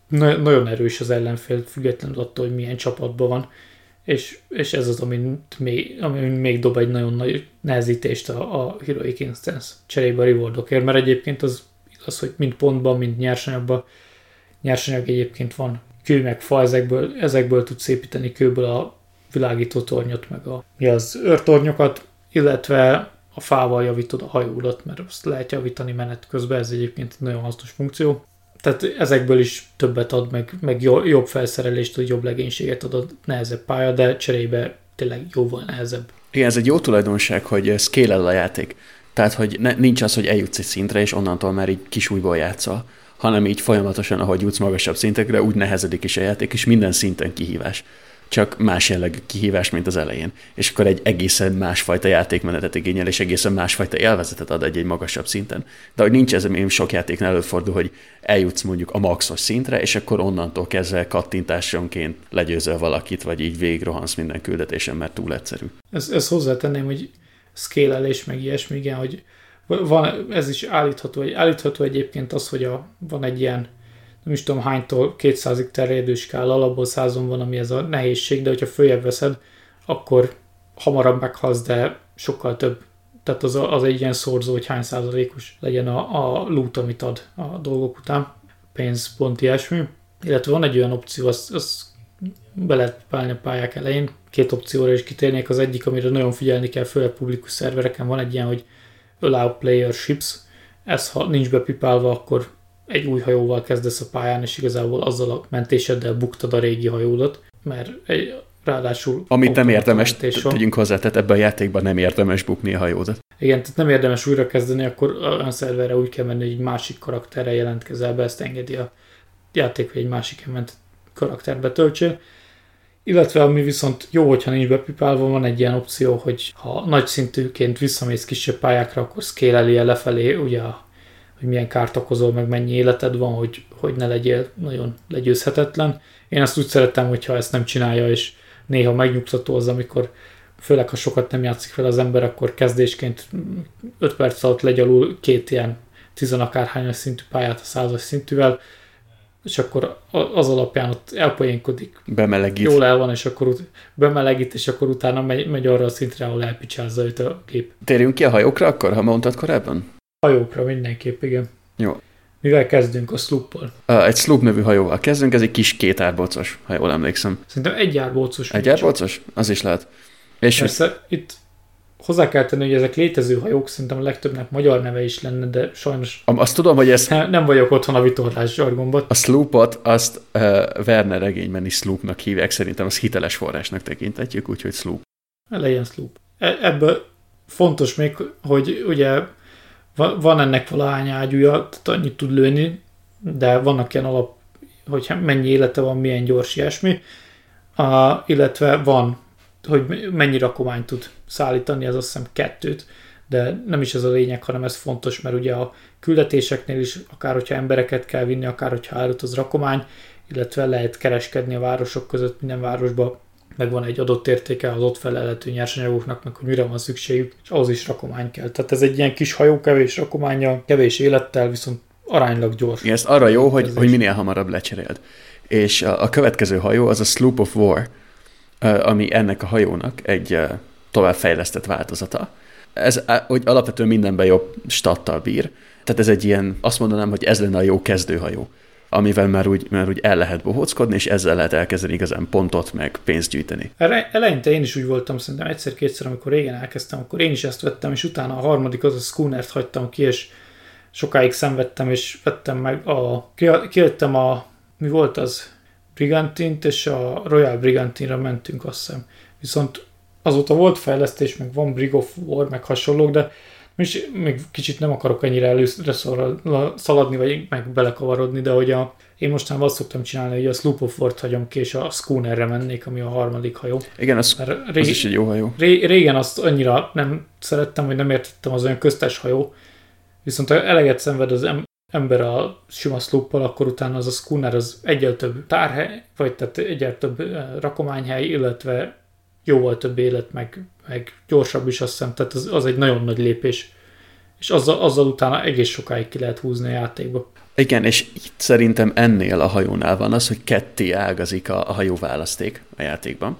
nagyon erős az ellenfél, függetlenül attól, hogy milyen csapatban van, és, és ez az, ami még, ami még dob egy nagyon nagy nehezítést a, a Heroic Instance cserébe a rewardokért, mert egyébként az az, hogy mind pontban, mind nyersanyagban. Nyersanyag egyébként van kő meg fa, ezekből, ezekből tudsz építeni kőből a világító tornyot, meg a, mi az őrtornyokat, illetve a fával javítod a hajódat, mert azt lehet javítani menet közben, ez egyébként egy nagyon hasznos funkció. Tehát ezekből is többet ad, meg, meg jobb felszerelést, jobb legénységet ad a nehezebb pálya, de cserébe tényleg jóval nehezebb. Igen, ez egy jó tulajdonság, hogy scale a játék. Tehát, hogy ne, nincs az, hogy eljutsz egy szintre, és onnantól már így kisújból játszol, hanem így folyamatosan, ahogy jutsz magasabb szintekre, úgy nehezedik is a játék, és minden szinten kihívás. Csak más jellegű kihívás, mint az elején. És akkor egy egészen másfajta játékmenetet igényel, és egészen másfajta élvezetet ad egy, egy magasabb szinten. De hogy nincs ez, én sok játéknál előfordul, hogy eljutsz mondjuk a maxos szintre, és akkor onnantól kezdve kattintásonként legyőzöl valakit, vagy így végigrohansz minden küldetésen, mert túl egyszerű. Ezt, ezt hozzátenném, hogy scale-elés, meg ilyesmi, igen, hogy van, ez is állítható, állítható egyébként az, hogy a, van egy ilyen, nem is tudom hánytól 200-ig terjedő skála, alapból százon van, ami ez a nehézség, de hogyha följebb veszed, akkor hamarabb meghalsz, de sokkal több. Tehát az, az egy ilyen szorzó, hogy hány százalékos legyen a, a loot, amit ad a dolgok után, pénz, pont ilyesmi. Illetve van egy olyan opció, az, az be lehet pálni a pályák elején. Két opcióra is kitérnék. Az egyik, amire nagyon figyelni kell, főleg publikus szervereken van egy ilyen, hogy allow player ships. Ez, ha nincs bepipálva, akkor egy új hajóval kezdesz a pályán, és igazából azzal a mentéseddel buktad a régi hajódat, mert egy, ráadásul... Amit nem érdemes, tegyünk hozzá, tehát ebben a játékban nem érdemes bukni a hajódat. Igen, tehát nem érdemes újra kezdeni, akkor olyan szerverre úgy kell menni, hogy egy másik karakterre jelentkezel be, ezt engedi a játék, hogy egy másik karakterbe töltsél illetve ami viszont jó, hogyha nincs bepipálva, van egy ilyen opció, hogy ha nagy szintűként visszamész kisebb pályákra, akkor scale lefelé, ugye, hogy milyen kárt okozol, meg mennyi életed van, hogy, hogy ne legyél nagyon legyőzhetetlen. Én azt úgy szeretem, hogyha ezt nem csinálja, és néha megnyugtató az, amikor főleg ha sokat nem játszik fel az ember, akkor kezdésként 5 perc alatt legyalul két ilyen tizenakárhányas szintű pályát a százas szintűvel, és akkor az alapján ott elpoénkodik. Bemelegít. Jól el van, és akkor ut- bemelegít, és akkor utána megy, megy arra a szintre, ahol elpicsázza őt a gép. Térjünk ki a hajókra akkor, ha mondtad korábban? Hajókra mindenképp, igen. Jó. Mivel kezdünk a sloop Uh, egy sloop nevű hajóval kezdünk, ez egy kis kétárbocos, ha jól emlékszem. Szerintem egy árbocos. Egy árbocos? Az is lehet. És Persze, hogy... itt hozzá kell tenni, hogy ezek létező hajók, szerintem a legtöbbnek magyar neve is lenne, de sajnos... Azt tudom, hogy ez... Nem vagyok otthon a vitorlás zsargomban. A sloopot azt uh, Werner regényben is sloopnak hívják, szerintem az hiteles forrásnak tekintetjük, úgyhogy sloop. Legyen sloop. E- ebből fontos még, hogy ugye van ennek valahány ágyúja, tehát annyit tud lőni, de vannak ilyen alap, hogy mennyi élete van, milyen gyors ilyesmi, uh, illetve van, hogy mennyi rakományt tud szállítani, ez azt hiszem kettőt, de nem is ez a lényeg, hanem ez fontos, mert ugye a küldetéseknél is, akár hogyha embereket kell vinni, akár hogyha árut az rakomány, illetve lehet kereskedni a városok között, minden városban meg van egy adott értéke az ott felelhető nyersanyagoknak, meg hogy mire van szükségük, és ahhoz is rakomány kell. Tehát ez egy ilyen kis hajó, kevés rakománya, kevés élettel, viszont aránylag gyors. Igen, ez arra jó, hogy, hogy minél hamarabb lecseréld. És a, a következő hajó az a Sloop of War, ami ennek a hajónak egy továbbfejlesztett változata. Ez hogy alapvetően mindenben jobb stattal bír. Tehát ez egy ilyen, azt mondanám, hogy ez lenne a jó kezdőhajó amivel már úgy, már úgy el lehet bohóckodni, és ezzel lehet elkezdeni igazán pontot, meg pénzt gyűjteni. Eleinte én is úgy voltam, szerintem egyszer-kétszer, amikor régen elkezdtem, akkor én is ezt vettem, és utána a harmadik az a Schoonert hagytam ki, és sokáig szenvedtem, és vettem meg a, kijöttem a, mi volt az, Brigantint, és a Royal Brigantinra mentünk, azt hiszem. Viszont azóta volt fejlesztés, meg van Brig of War, meg hasonlók, de és még kicsit nem akarok ennyire előre szaladni, vagy meg belekavarodni, de hogy a, én mostan azt szoktam csinálni, hogy a Sloop of War-t hagyom ki, és a Schoonerre mennék, ami a harmadik hajó. Igen, az, ré, az is egy jó hajó. Ré, régen azt annyira nem szerettem, vagy nem értettem, az olyan köztes hajó. Viszont ha eleget szenved az ember a sima sloop akkor utána az a schooner az egyel több tárhely, vagy tehát egyel több rakományhely, illetve jóval több élet, meg, meg gyorsabb is azt hiszem, tehát az, az egy nagyon nagy lépés. És azzal, azzal utána egész sokáig ki lehet húzni a játékba. Igen, és itt szerintem ennél a hajónál van az, hogy ketté ágazik a, a hajóválaszték a játékban,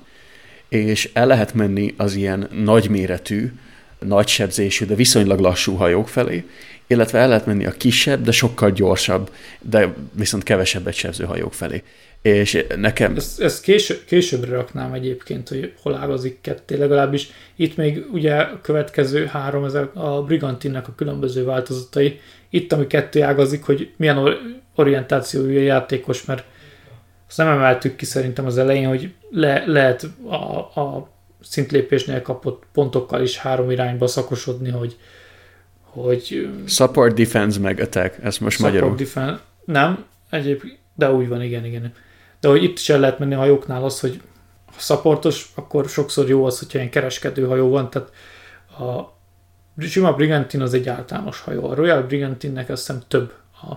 és el lehet menni az ilyen nagyméretű, nagysebzésű, de viszonylag lassú hajók felé, illetve el lehet menni a kisebb, de sokkal gyorsabb, de viszont kevesebbet sebző hajók felé. És nekem... Ezt, ezt késő, későbbre raknám egyébként, hogy hol ágazik ketté, legalábbis itt még ugye a következő három, ezek a Brigantinnek a különböző változatai, itt ami kettő ágazik, hogy milyen orientációjú a játékos, mert azt nem emeltük ki szerintem az elején, hogy le, lehet a, a szintlépésnél kapott pontokkal is három irányba szakosodni, hogy, hogy... Support, defense, meg attack, ez most support, magyarul. Defense, nem, egyébként, de úgy van, igen, igen. De hogy itt is el lehet menni hajóknál az, hogy ha szaportos, akkor sokszor jó az, hogyha ilyen kereskedő hajó van, tehát a sima Brigantin az egy általános hajó. A Royal Brigantinnek azt hiszem több a,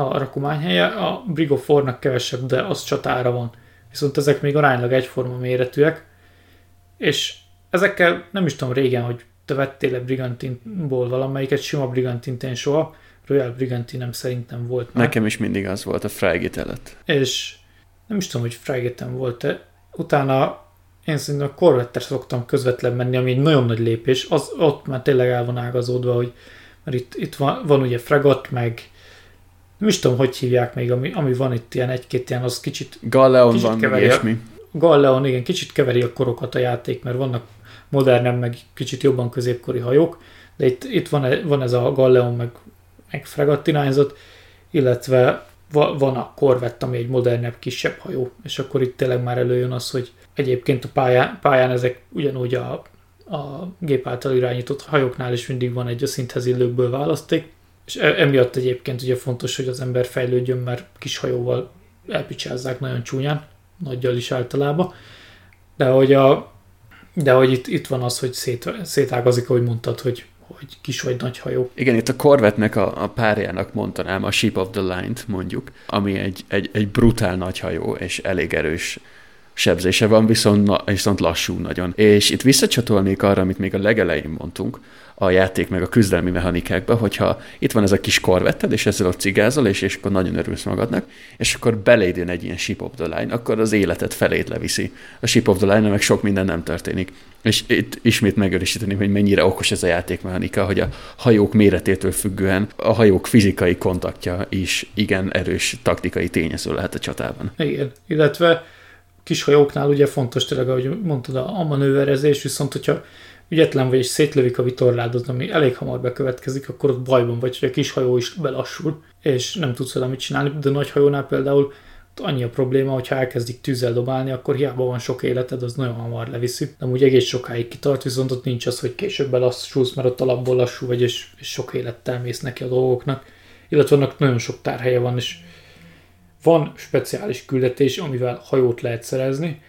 a rakományhelye, a Brig of War-nak kevesebb, de az csatára van. Viszont ezek még aránylag egyforma méretűek, és ezekkel nem is tudom régen, hogy te vettél-e Brigantinból valamelyiket, sima Brigantint én soha, Royal Brigantinem szerintem volt már. Nekem is mindig az volt a Frigate előtt. És nem is tudom, hogy frigate volt-e. Utána én szerintem a corvette szoktam közvetlen menni, ami egy nagyon nagy lépés. Az, ott már tényleg el van ágazódva, hogy mert itt, itt van, van ugye fregat, meg nem is tudom, hogy hívják még, ami, ami van itt ilyen egy-két ilyen, az kicsit Galleon kicsit van, keveri ilyesmi. Galleon, igen, kicsit keveri a korokat a játék, mert vannak modernebb, meg kicsit jobban középkori hajók, de itt, itt van, van ez a Galleon, meg meg fregatt irányzat, illetve van a Corvette, ami egy modernebb, kisebb hajó, és akkor itt tényleg már előjön az, hogy egyébként a pályán, pályán ezek ugyanúgy a, a gép által irányított hajóknál is mindig van egy a szinthez illőkből választék, és e, emiatt egyébként ugye fontos, hogy az ember fejlődjön, mert kis hajóval elpicsázzák nagyon csúnyán. nagyjal is általában. De hogy, a, de hogy itt, itt van az, hogy szét, szétágazik, ahogy mondtad, hogy, hogy kis vagy nagy hajó. Igen, itt a Corvette-nek a, a párjának mondanám a Ship of the Line-t mondjuk, ami egy, egy, egy brutál nagy hajó és elég erős sebzése van, viszont, viszont lassú nagyon. És itt visszacsatolnék arra, amit még a legelején mondtunk, a játék meg a küzdelmi mechanikákba, hogyha itt van ez a kis korvetted, és ezzel ott cigázol, és, és akkor nagyon örülsz magadnak, és akkor beléd jön egy ilyen ship of the line, akkor az életet felét leviszi. A ship of the line meg sok minden nem történik. És itt ismét megerősíteni, hogy mennyire okos ez a játékmechanika, hogy a hajók méretétől függően a hajók fizikai kontaktja is igen erős taktikai tényező lehet a csatában. Igen, illetve kis hajóknál ugye fontos tényleg, ahogy mondtad, a manőverezés, viszont hogyha ügyetlen vagy és szétlövik a vitorládat, ami elég hamar bekövetkezik, akkor ott bajban vagy, hogy a kis hajó is belassul, és nem tudsz vele mit csinálni, de nagy hajónál például annyi a probléma, hogyha elkezdik tűzzel dobálni, akkor hiába van sok életed, az nagyon hamar leviszi. De úgy egész sokáig kitart, viszont ott nincs az, hogy később belassulsz, mert ott alapból lassú vagy, és, és sok élettel mész neki a dolgoknak. Illetve annak nagyon sok tárhelye van, és van speciális küldetés, amivel hajót lehet szerezni,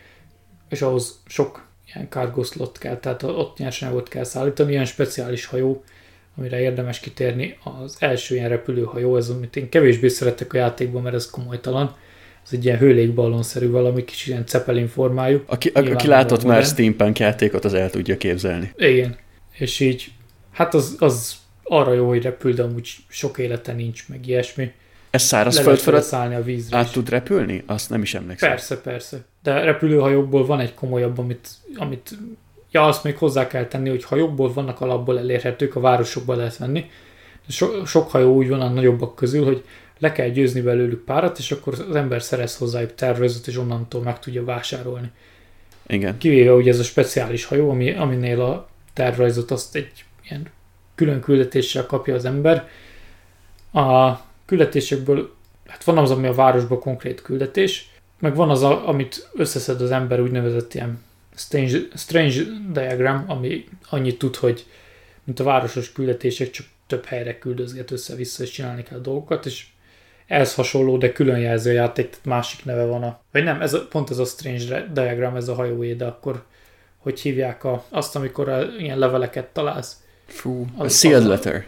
és ahhoz sok ilyen cargo slot kell, tehát ott nyersanyagot kell szállítani, ilyen speciális hajó, amire érdemes kitérni. Az első ilyen repülőhajó, ez amit én kevésbé szeretek a játékban, mert ez komolytalan. Ez egy ilyen hőlégballonszerű valami, kicsit ilyen Zeppelin formájú. Aki, aki látott már Steampunk játékot, az el tudja képzelni. Igen. És így, hát az, az arra jó, hogy repül, de amúgy sok élete nincs, meg ilyesmi. Ez szárazföld fölött a vízre át is. tud repülni? Azt nem is emlékszem. Persze, persze. De repülőhajókból van egy komolyabb, amit, amit ja, azt még hozzá kell tenni, hogy hajókból vannak alapból elérhetők, a városokba lehet venni. So, sok hajó úgy van a nagyobbak közül, hogy le kell győzni belőlük párat, és akkor az ember szerez hozzájuk tervezőt, és onnantól meg tudja vásárolni. Igen. Kivéve ugye ez a speciális hajó, ami, aminél a tervrajzot azt egy ilyen külön küldetéssel kapja az ember. A küldetésekből, hát van az, ami a városba konkrét küldetés, meg van az, a, amit összeszed az ember úgynevezett ilyen strange, strange diagram, ami annyit tud, hogy mint a városos küldetések, csak több helyre küldözget össze-vissza, és csinálni kell dolgokat, és ez hasonló, de külön jelző a játék, tehát másik neve van a... Vagy nem, ez a, pont ez a strange diagram, ez a hajóé, de akkor hogy hívják a, azt, amikor a, ilyen leveleket találsz? Fú, az, a sealed letter.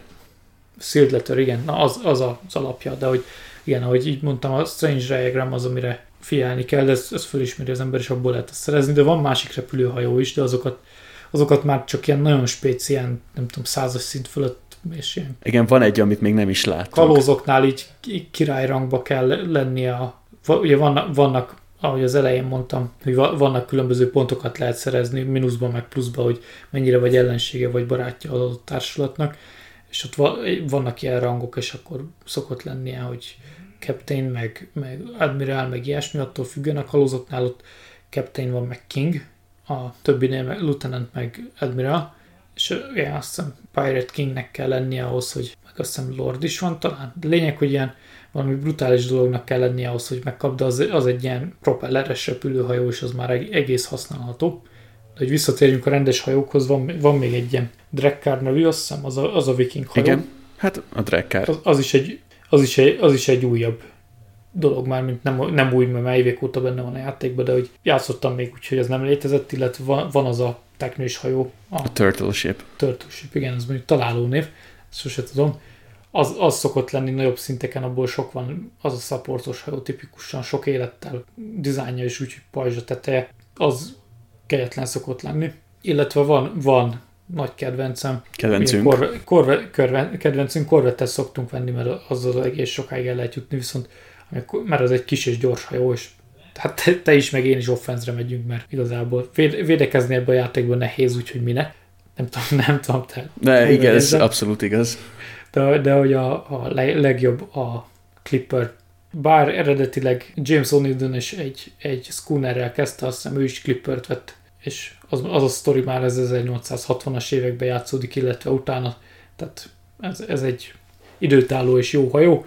Sealed letter, igen, na az, az az alapja, de hogy igen, ahogy így mondtam, a Strange Diagram az, amire figyelni kell, de ezt, ezt fölismeri az ember, és abból lehet ezt szerezni, de van másik repülőhajó is, de azokat, azokat már csak ilyen nagyon spécián, nem tudom, százas szint fölött és ilyen. Igen, van egy, amit még nem is látunk. Kalózoknál így királyrangba kell lennie a, ugye vannak, vannak ahogy az elején mondtam, hogy vannak különböző pontokat lehet szerezni, mínuszban meg pluszban, hogy mennyire vagy ellensége vagy barátja az adott társulatnak, és ott vannak ilyen rangok, és akkor szokott lennie, hogy captain, meg, meg admiral, meg ilyesmi, attól függően a kalózoknál ott captain van, meg king, a többinél meg lieutenant, meg admiral, és ja, azt hiszem Pirate Kingnek kell lennie ahhoz, hogy meg azt hiszem Lord is van talán. De lényeg, hogy ilyen valami brutális dolognak kell lennie ahhoz, hogy megkap, de az, az egy ilyen propelleres repülőhajó, és az már egész használható. De hogy visszatérjünk a rendes hajókhoz, van, van még egy ilyen Drekkár nevű, azt hiszem, az a, az a viking hajó. Igen, hát a Drekkár. Az, az, is egy, az, is egy, az is egy újabb dolog már, mint nem, nem új, mert már évek óta benne van a játékban, de hogy játszottam még úgy, hogy ez nem létezett, illetve van, van az a teknős hajó. A, a Turtle Ship. Turtle Ship, igen, ez mondjuk találó név, sose tudom. Az, az szokott lenni nagyobb szinteken, abból sok van, az a szaportos hajó tipikusan sok élettel, dizájnja is úgy, hogy pajzsa teteje, az kegyetlen szokott lenni. Illetve van, van nagy kedvencem. Kedvencünk. Korve, korve, korve, kedvencünk, korvettet szoktunk venni, mert az az egész sokáig el lehet jutni, viszont mert az egy kis és gyors hajó, és hát te, te is, meg én is offenzre megyünk, mert igazából védekezni ebben a játékban nehéz, úgyhogy minek. Nem tudom, *laughs* nem tudom. Te, de igen, ez abszolút igaz. De, de hogy a, a legjobb a Clipper bár eredetileg James O'Neill is egy, egy schoonerrel kezdte, azt hiszem ő is Clippert vett, és az, az a sztori már ez 1860-as években játszódik, illetve utána, tehát ez, ez egy időtálló és jó hajó,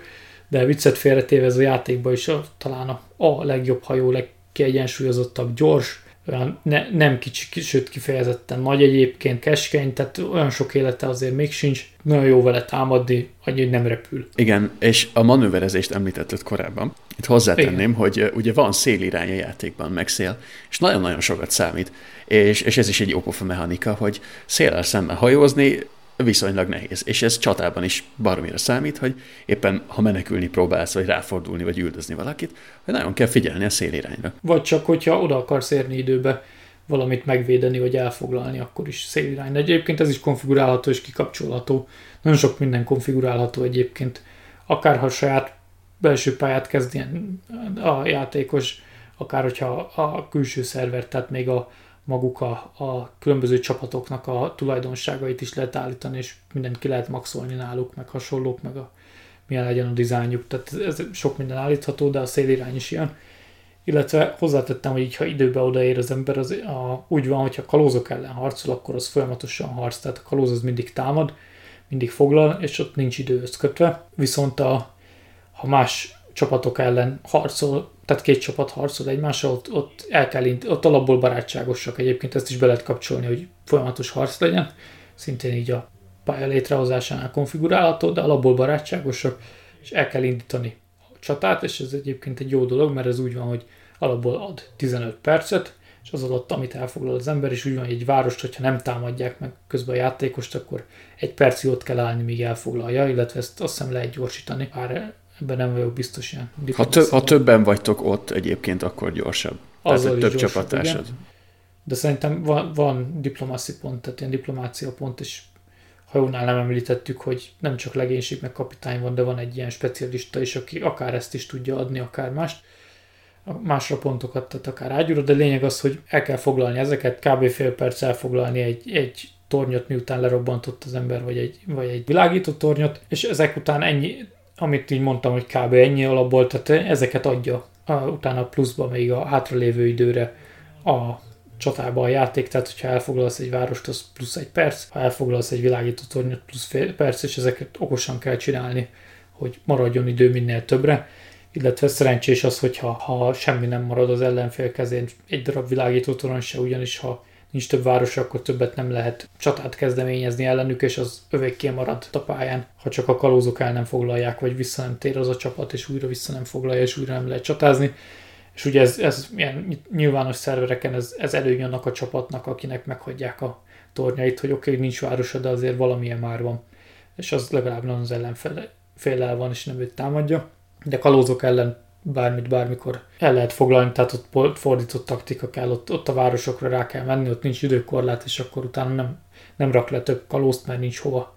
de viccet félretéve ez a játékban is a, talán a, a legjobb hajó, legkiegyensúlyozottabb, gyors, olyan ne, nem kicsi, sőt kifejezetten nagy egyébként, keskeny, tehát olyan sok élete azért még sincs, nagyon jó vele támadni, annyi, hogy nem repül. Igen, és a manőverezést említetted korábban. Itt hozzátenném, Igen. hogy ugye van szélirány a játékban, meg szél, és nagyon-nagyon sokat számít, és, és ez is egy okofa mechanika, hogy széllel szemben hajózni viszonylag nehéz. És ez csatában is baromira számít, hogy éppen ha menekülni próbálsz, vagy ráfordulni, vagy üldözni valakit, hogy nagyon kell figyelni a szélirányra. Vagy csak, hogyha oda akarsz érni időbe valamit megvédeni, vagy elfoglalni, akkor is szélirány. De egyébként ez is konfigurálható és kikapcsolható. Nagyon sok minden konfigurálható egyébként. Akár ha saját belső pályát kezd ilyen a játékos, akár hogyha a külső szerver, tehát még a maguk a, a különböző csapatoknak a tulajdonságait is lehet állítani, és mindent ki lehet maxolni náluk, meg hasonlók, meg a, milyen legyen a dizájnjuk. Tehát ez sok minden állítható, de a szélirány is ilyen. Illetve hozzátettem, hogy így, ha időbe odaér az ember, az a, úgy van, hogyha kalózok ellen harcol, akkor az folyamatosan harc, tehát a kalóz az mindig támad, mindig foglal, és ott nincs idő kötve. Viszont a, ha más csapatok ellen harcol, tehát két csapat harcol egymással, ott, ott el kell, ott alapból barátságosak. Egyébként ezt is be lehet kapcsolni, hogy folyamatos harc legyen. Szintén így a pálya létrehozásánál konfigurálható, de alapból barátságosak, és el kell indítani a csatát, és ez egyébként egy jó dolog, mert ez úgy van, hogy alapból ad 15 percet, és az alatt, amit elfoglal az ember, és úgy van, hogy egy várost, hogyha nem támadják meg közben a játékost, akkor egy percig ott kell állni, míg elfoglalja, illetve ezt azt hiszem lehet gyorsítani, bár Ebben nem vagyok biztos ilyen. Ha, tö- ha többen vagytok ott egyébként, akkor gyorsabb. Azzal tehát több csapattársad. De szerintem van, van diplomáci pont, tehát ilyen diplomácia pont, és hajónál nem említettük, hogy nem csak legénység meg kapitány van, de van egy ilyen specialista is, aki akár ezt is tudja adni, akár mást. Másra pontokat, tehát akár ágyúra, de lényeg az, hogy el kell foglalni ezeket, kb. fél perc elfoglalni egy, egy tornyot, miután lerobbantott az ember, vagy egy, vagy egy világító tornyot, és ezek után ennyi, amit így mondtam, hogy kb. ennyi alapból, tehát ezeket adja a, utána pluszba még a hátralévő időre a csatába a játék, tehát hogyha elfoglalsz egy várost, az plusz egy perc, ha elfoglalsz egy világító tornyot, plusz fél perc, és ezeket okosan kell csinálni, hogy maradjon idő minél többre. Illetve szerencsés az, hogyha ha semmi nem marad az ellenfél kezén, egy darab világító torony se, ugyanis ha nincs több város, akkor többet nem lehet csatát kezdeményezni ellenük, és az övékké marad a pályán, ha csak a kalózok el nem foglalják, vagy vissza nem tér az a csapat, és újra vissza nem foglalja, és újra nem lehet csatázni. És ugye ez, ez ilyen nyilvános szervereken ez, ez előny annak a csapatnak, akinek meghagyják a tornyait, hogy oké, okay, nincs városa, de azért valamilyen már van. És az legalább nem az ellenféllel van, és nem őt támadja. De kalózok ellen bármit bármikor el lehet foglalni, tehát ott fordított taktika kell, ott, ott a városokra rá kell menni, ott nincs időkorlát, és akkor utána nem, nem rak le több kalózt, mert nincs hova,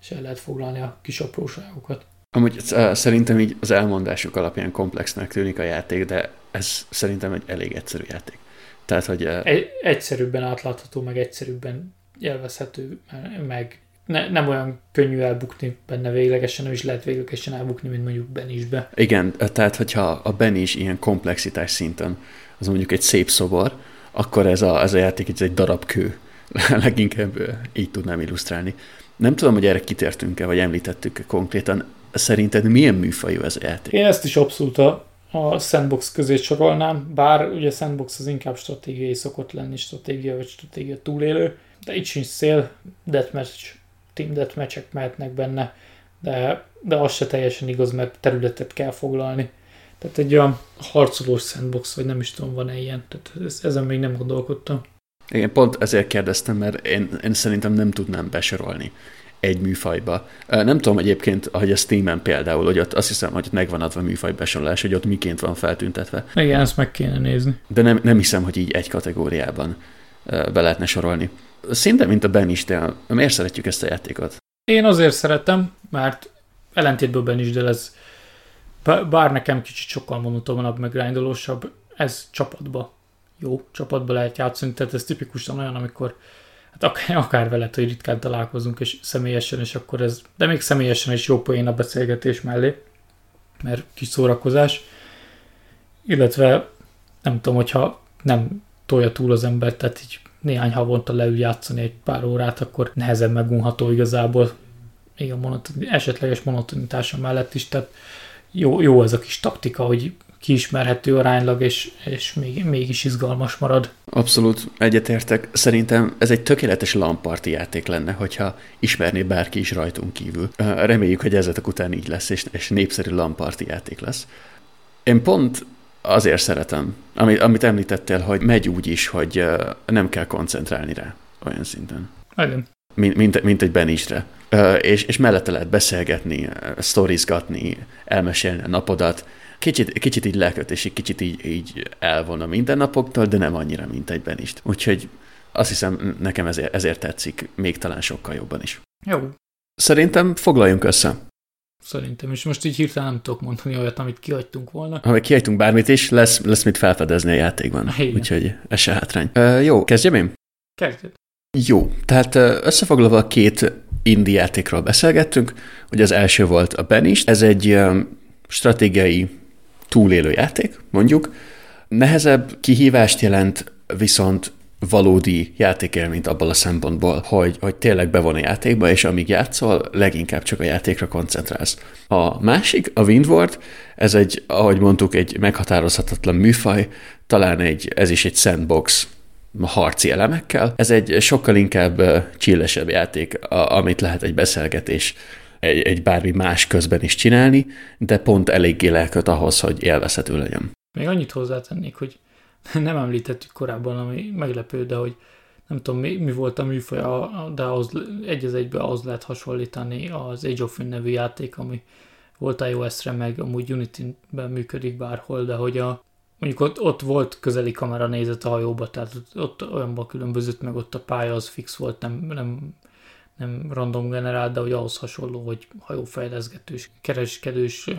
és el lehet foglalni a kis apróságokat. Amúgy szerintem így az elmondások alapján komplexnek tűnik a játék, de ez szerintem egy elég egyszerű játék. Tehát, hogy... Egy, egyszerűbben átlátható, meg egyszerűbben élvezhető, meg ne, nem olyan könnyű elbukni benne véglegesen, nem is lehet véglegesen elbukni, mint mondjuk Benisbe. Igen, tehát hogyha a Ben is ilyen komplexitás szinten, az mondjuk egy szép szobor, akkor ez a, ez a játék ez egy darab kő. *laughs* Leginkább így tudnám illusztrálni. Nem tudom, hogy erre kitértünk-e, vagy említettük konkrétan. Szerinted milyen műfajú ez a játék? Én ezt is abszolút a, a sandbox közé sorolnám, bár ugye sandbox az inkább stratégiai szokott lenni, stratégia vagy stratégia túlélő, de itt sincs szél, deathmatch team deathmatch mehetnek benne, de, de az se teljesen igaz, mert területet kell foglalni. Tehát egy olyan harcolós sandbox, vagy nem is tudom, van-e ilyen. Tehát ezen még nem gondolkodtam. Igen, pont ezért kérdeztem, mert én, én szerintem nem tudnám besorolni egy műfajba. Nem tudom egyébként, hogy a Steam-en például, hogy ott azt hiszem, hogy ott megvan adva műfaj besorolás, hogy ott miként van feltüntetve. Igen, ezt meg kéne nézni. De nem, nem hiszem, hogy így egy kategóriában be lehetne sorolni. Szinte, mint a Ben is, de miért szeretjük ezt a játékot? Én azért szeretem, mert ellentétből Ben de ez bár nekem kicsit sokkal monotonabb, meg grindolósabb, ez csapatba jó, csapatba lehet játszani, tehát ez tipikusan olyan, amikor hát akár, akár veled, hogy ritkán találkozunk, és személyesen, és akkor ez, de még személyesen is jó poén a beszélgetés mellé, mert kis szórakozás, illetve nem tudom, hogyha nem tolja túl az ember, tehát így néhány havonta leül játszani egy pár órát, akkor nehezen megunható igazából, még a monoton, esetleges monotonitása mellett is, tehát jó, jó ez a kis taktika, hogy kiismerhető aránylag, és, és még, mégis izgalmas marad. Abszolút egyetértek. Szerintem ez egy tökéletes lamparti játék lenne, hogyha ismerné bárki is rajtunk kívül. Reméljük, hogy ezek után így lesz, és, és népszerű lamparti játék lesz. Én pont azért szeretem, amit, amit említettél, hogy megy úgy is, hogy nem kell koncentrálni rá olyan szinten. Igen. Mint, mint, mint egy benisre. És, és mellette lehet beszélgetni, sztorizgatni, elmesélni a napodat. Kicsit, kicsit így leköt, és egy kicsit így, így elvon a mindennapoktól, de nem annyira, mint egy benist. Úgyhogy azt hiszem, nekem ezért, ezért tetszik, még talán sokkal jobban is. Jó. Szerintem foglaljunk össze. Szerintem, és most így hirtelen nem tudok mondani olyat, amit kihagytunk volna. Ha kihagytunk bármit is, lesz, lesz mit felfedezni a játékban. Igen. Úgyhogy ez se hátrány. Uh, jó, kezdjem én? Kezdjed. Jó, tehát összefoglalva két indie játékról beszélgettünk, hogy az első volt a Benis, ez egy stratégiai túlélő játék, mondjuk. Nehezebb kihívást jelent, viszont valódi játékélményt abból a szempontból, hogy, hogy tényleg bevon a játékba, és amíg játszol, leginkább csak a játékra koncentrálsz. A másik, a Windward, ez egy, ahogy mondtuk, egy meghatározhatatlan műfaj, talán egy, ez is egy sandbox harci elemekkel. Ez egy sokkal inkább csillesebb játék, amit lehet egy beszélgetés egy, egy bármi más közben is csinálni, de pont eléggé lelköt ahhoz, hogy élvezhető legyen. Még annyit hozzátennék, hogy *laughs* nem említettük korábban, ami meglepő, de hogy nem tudom, mi, mi volt a műfaj, de az, egy az egybe az lehet hasonlítani az Age of Win nevű játék, ami volt iOS-re, meg amúgy Unity-ben működik bárhol, de hogy a, mondjuk ott, ott volt közeli kamera nézet a hajóba, tehát ott, ott olyanban különbözött, meg ott a pálya az fix volt, nem, nem, nem random generált, de hogy ahhoz hasonló, hogy hajófejleszgetős, kereskedős,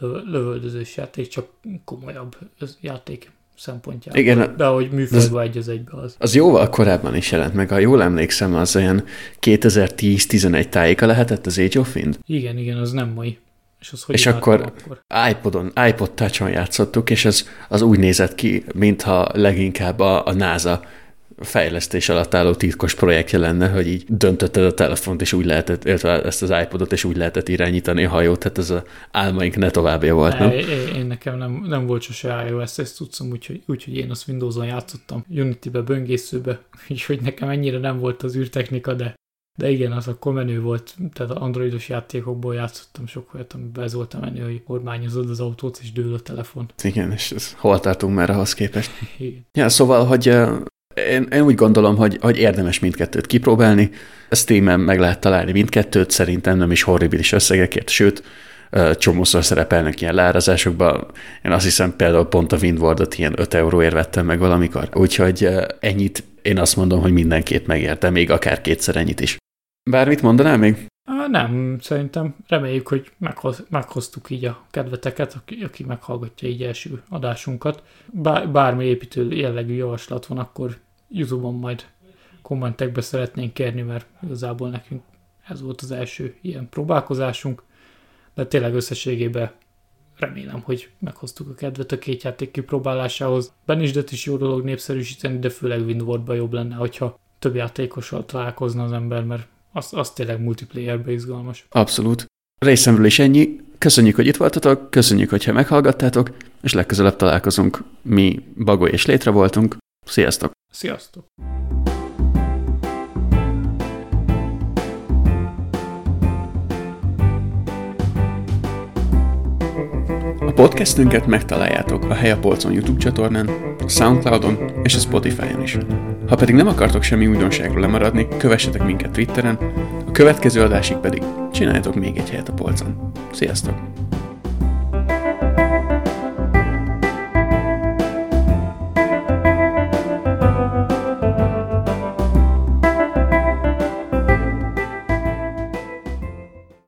lövöldözős játék, csak komolyabb játék szempontjából. Igen, de hogy műfajban egy az egybe az. Az jóval korábban is jelent meg, ha jól emlékszem, az olyan 2010-11 tájéka lehetett az Age of Wind. Igen, igen, az nem mai. És, az hogy és akkor, akkor iPodon, iPod Touch-on játszottuk, és az, az úgy nézett ki, mintha leginkább a, a NASA fejlesztés alatt álló titkos projektje lenne, hogy így döntötted a telefont, és úgy lehetett, illetve ezt az iPodot, és úgy lehetett irányítani a hajót, tehát ez a álmaink ne továbbja volt, nem? Én, én nekem nem, nem volt sose iOS, ezt tudszom, úgyhogy, úgyhogy én azt Windows-on játszottam, Unity-be, böngészőbe, *laughs* úgyhogy nekem ennyire nem volt az űrtechnika, de de igen, az akkor menő volt, tehát androidos játékokból játszottam sok olyat, amiben ez volt a menő, hogy kormányozod az autót, és dől a telefon. Igen, és ez, hol tartunk már ahhoz képest. *laughs* Igen. Ja, szóval, hogy én, én úgy gondolom, hogy, hogy érdemes mindkettőt kipróbálni. Steam-en meg lehet találni mindkettőt, szerintem nem is horribilis összegekért, sőt, csomószor szerepelnek ilyen leárazásokban. Én azt hiszem például pont a Windwardot ilyen 5 euróért vettem meg valamikor. Úgyhogy ennyit én azt mondom, hogy mindenkét megérte, még akár kétszer ennyit is. Bármit mondanál még? Nem, szerintem reméljük, hogy meghoz, meghoztuk így a kedveteket, aki, aki meghallgatja így első adásunkat. Bár, bármi építő jellegű javaslat van, akkor YouTube-on majd kommentekbe szeretnénk kérni, mert igazából nekünk ez volt az első ilyen próbálkozásunk, de tényleg összességében remélem, hogy meghoztuk a kedvet a két játék kipróbálásához. Benisdet is jó dolog népszerűsíteni, de főleg Windwardban jobb lenne, hogyha több játékossal találkozna az ember, mert az, az tényleg multiplayerbe izgalmas. Abszolút. Részemről is ennyi. Köszönjük, hogy itt voltatok, köszönjük, hogyha meghallgattátok, és legközelebb találkozunk. Mi Bagoly és Létre voltunk. Sziasztok! Sziasztok! A podcastünket megtaláljátok a Hely a Polcon YouTube csatornán, Soundcloudon és a Spotify-on is. Ha pedig nem akartok semmi újdonságról lemaradni, kövessetek minket Twitteren, a következő adásig pedig csináljatok még egy helyet a polcon. Sziasztok!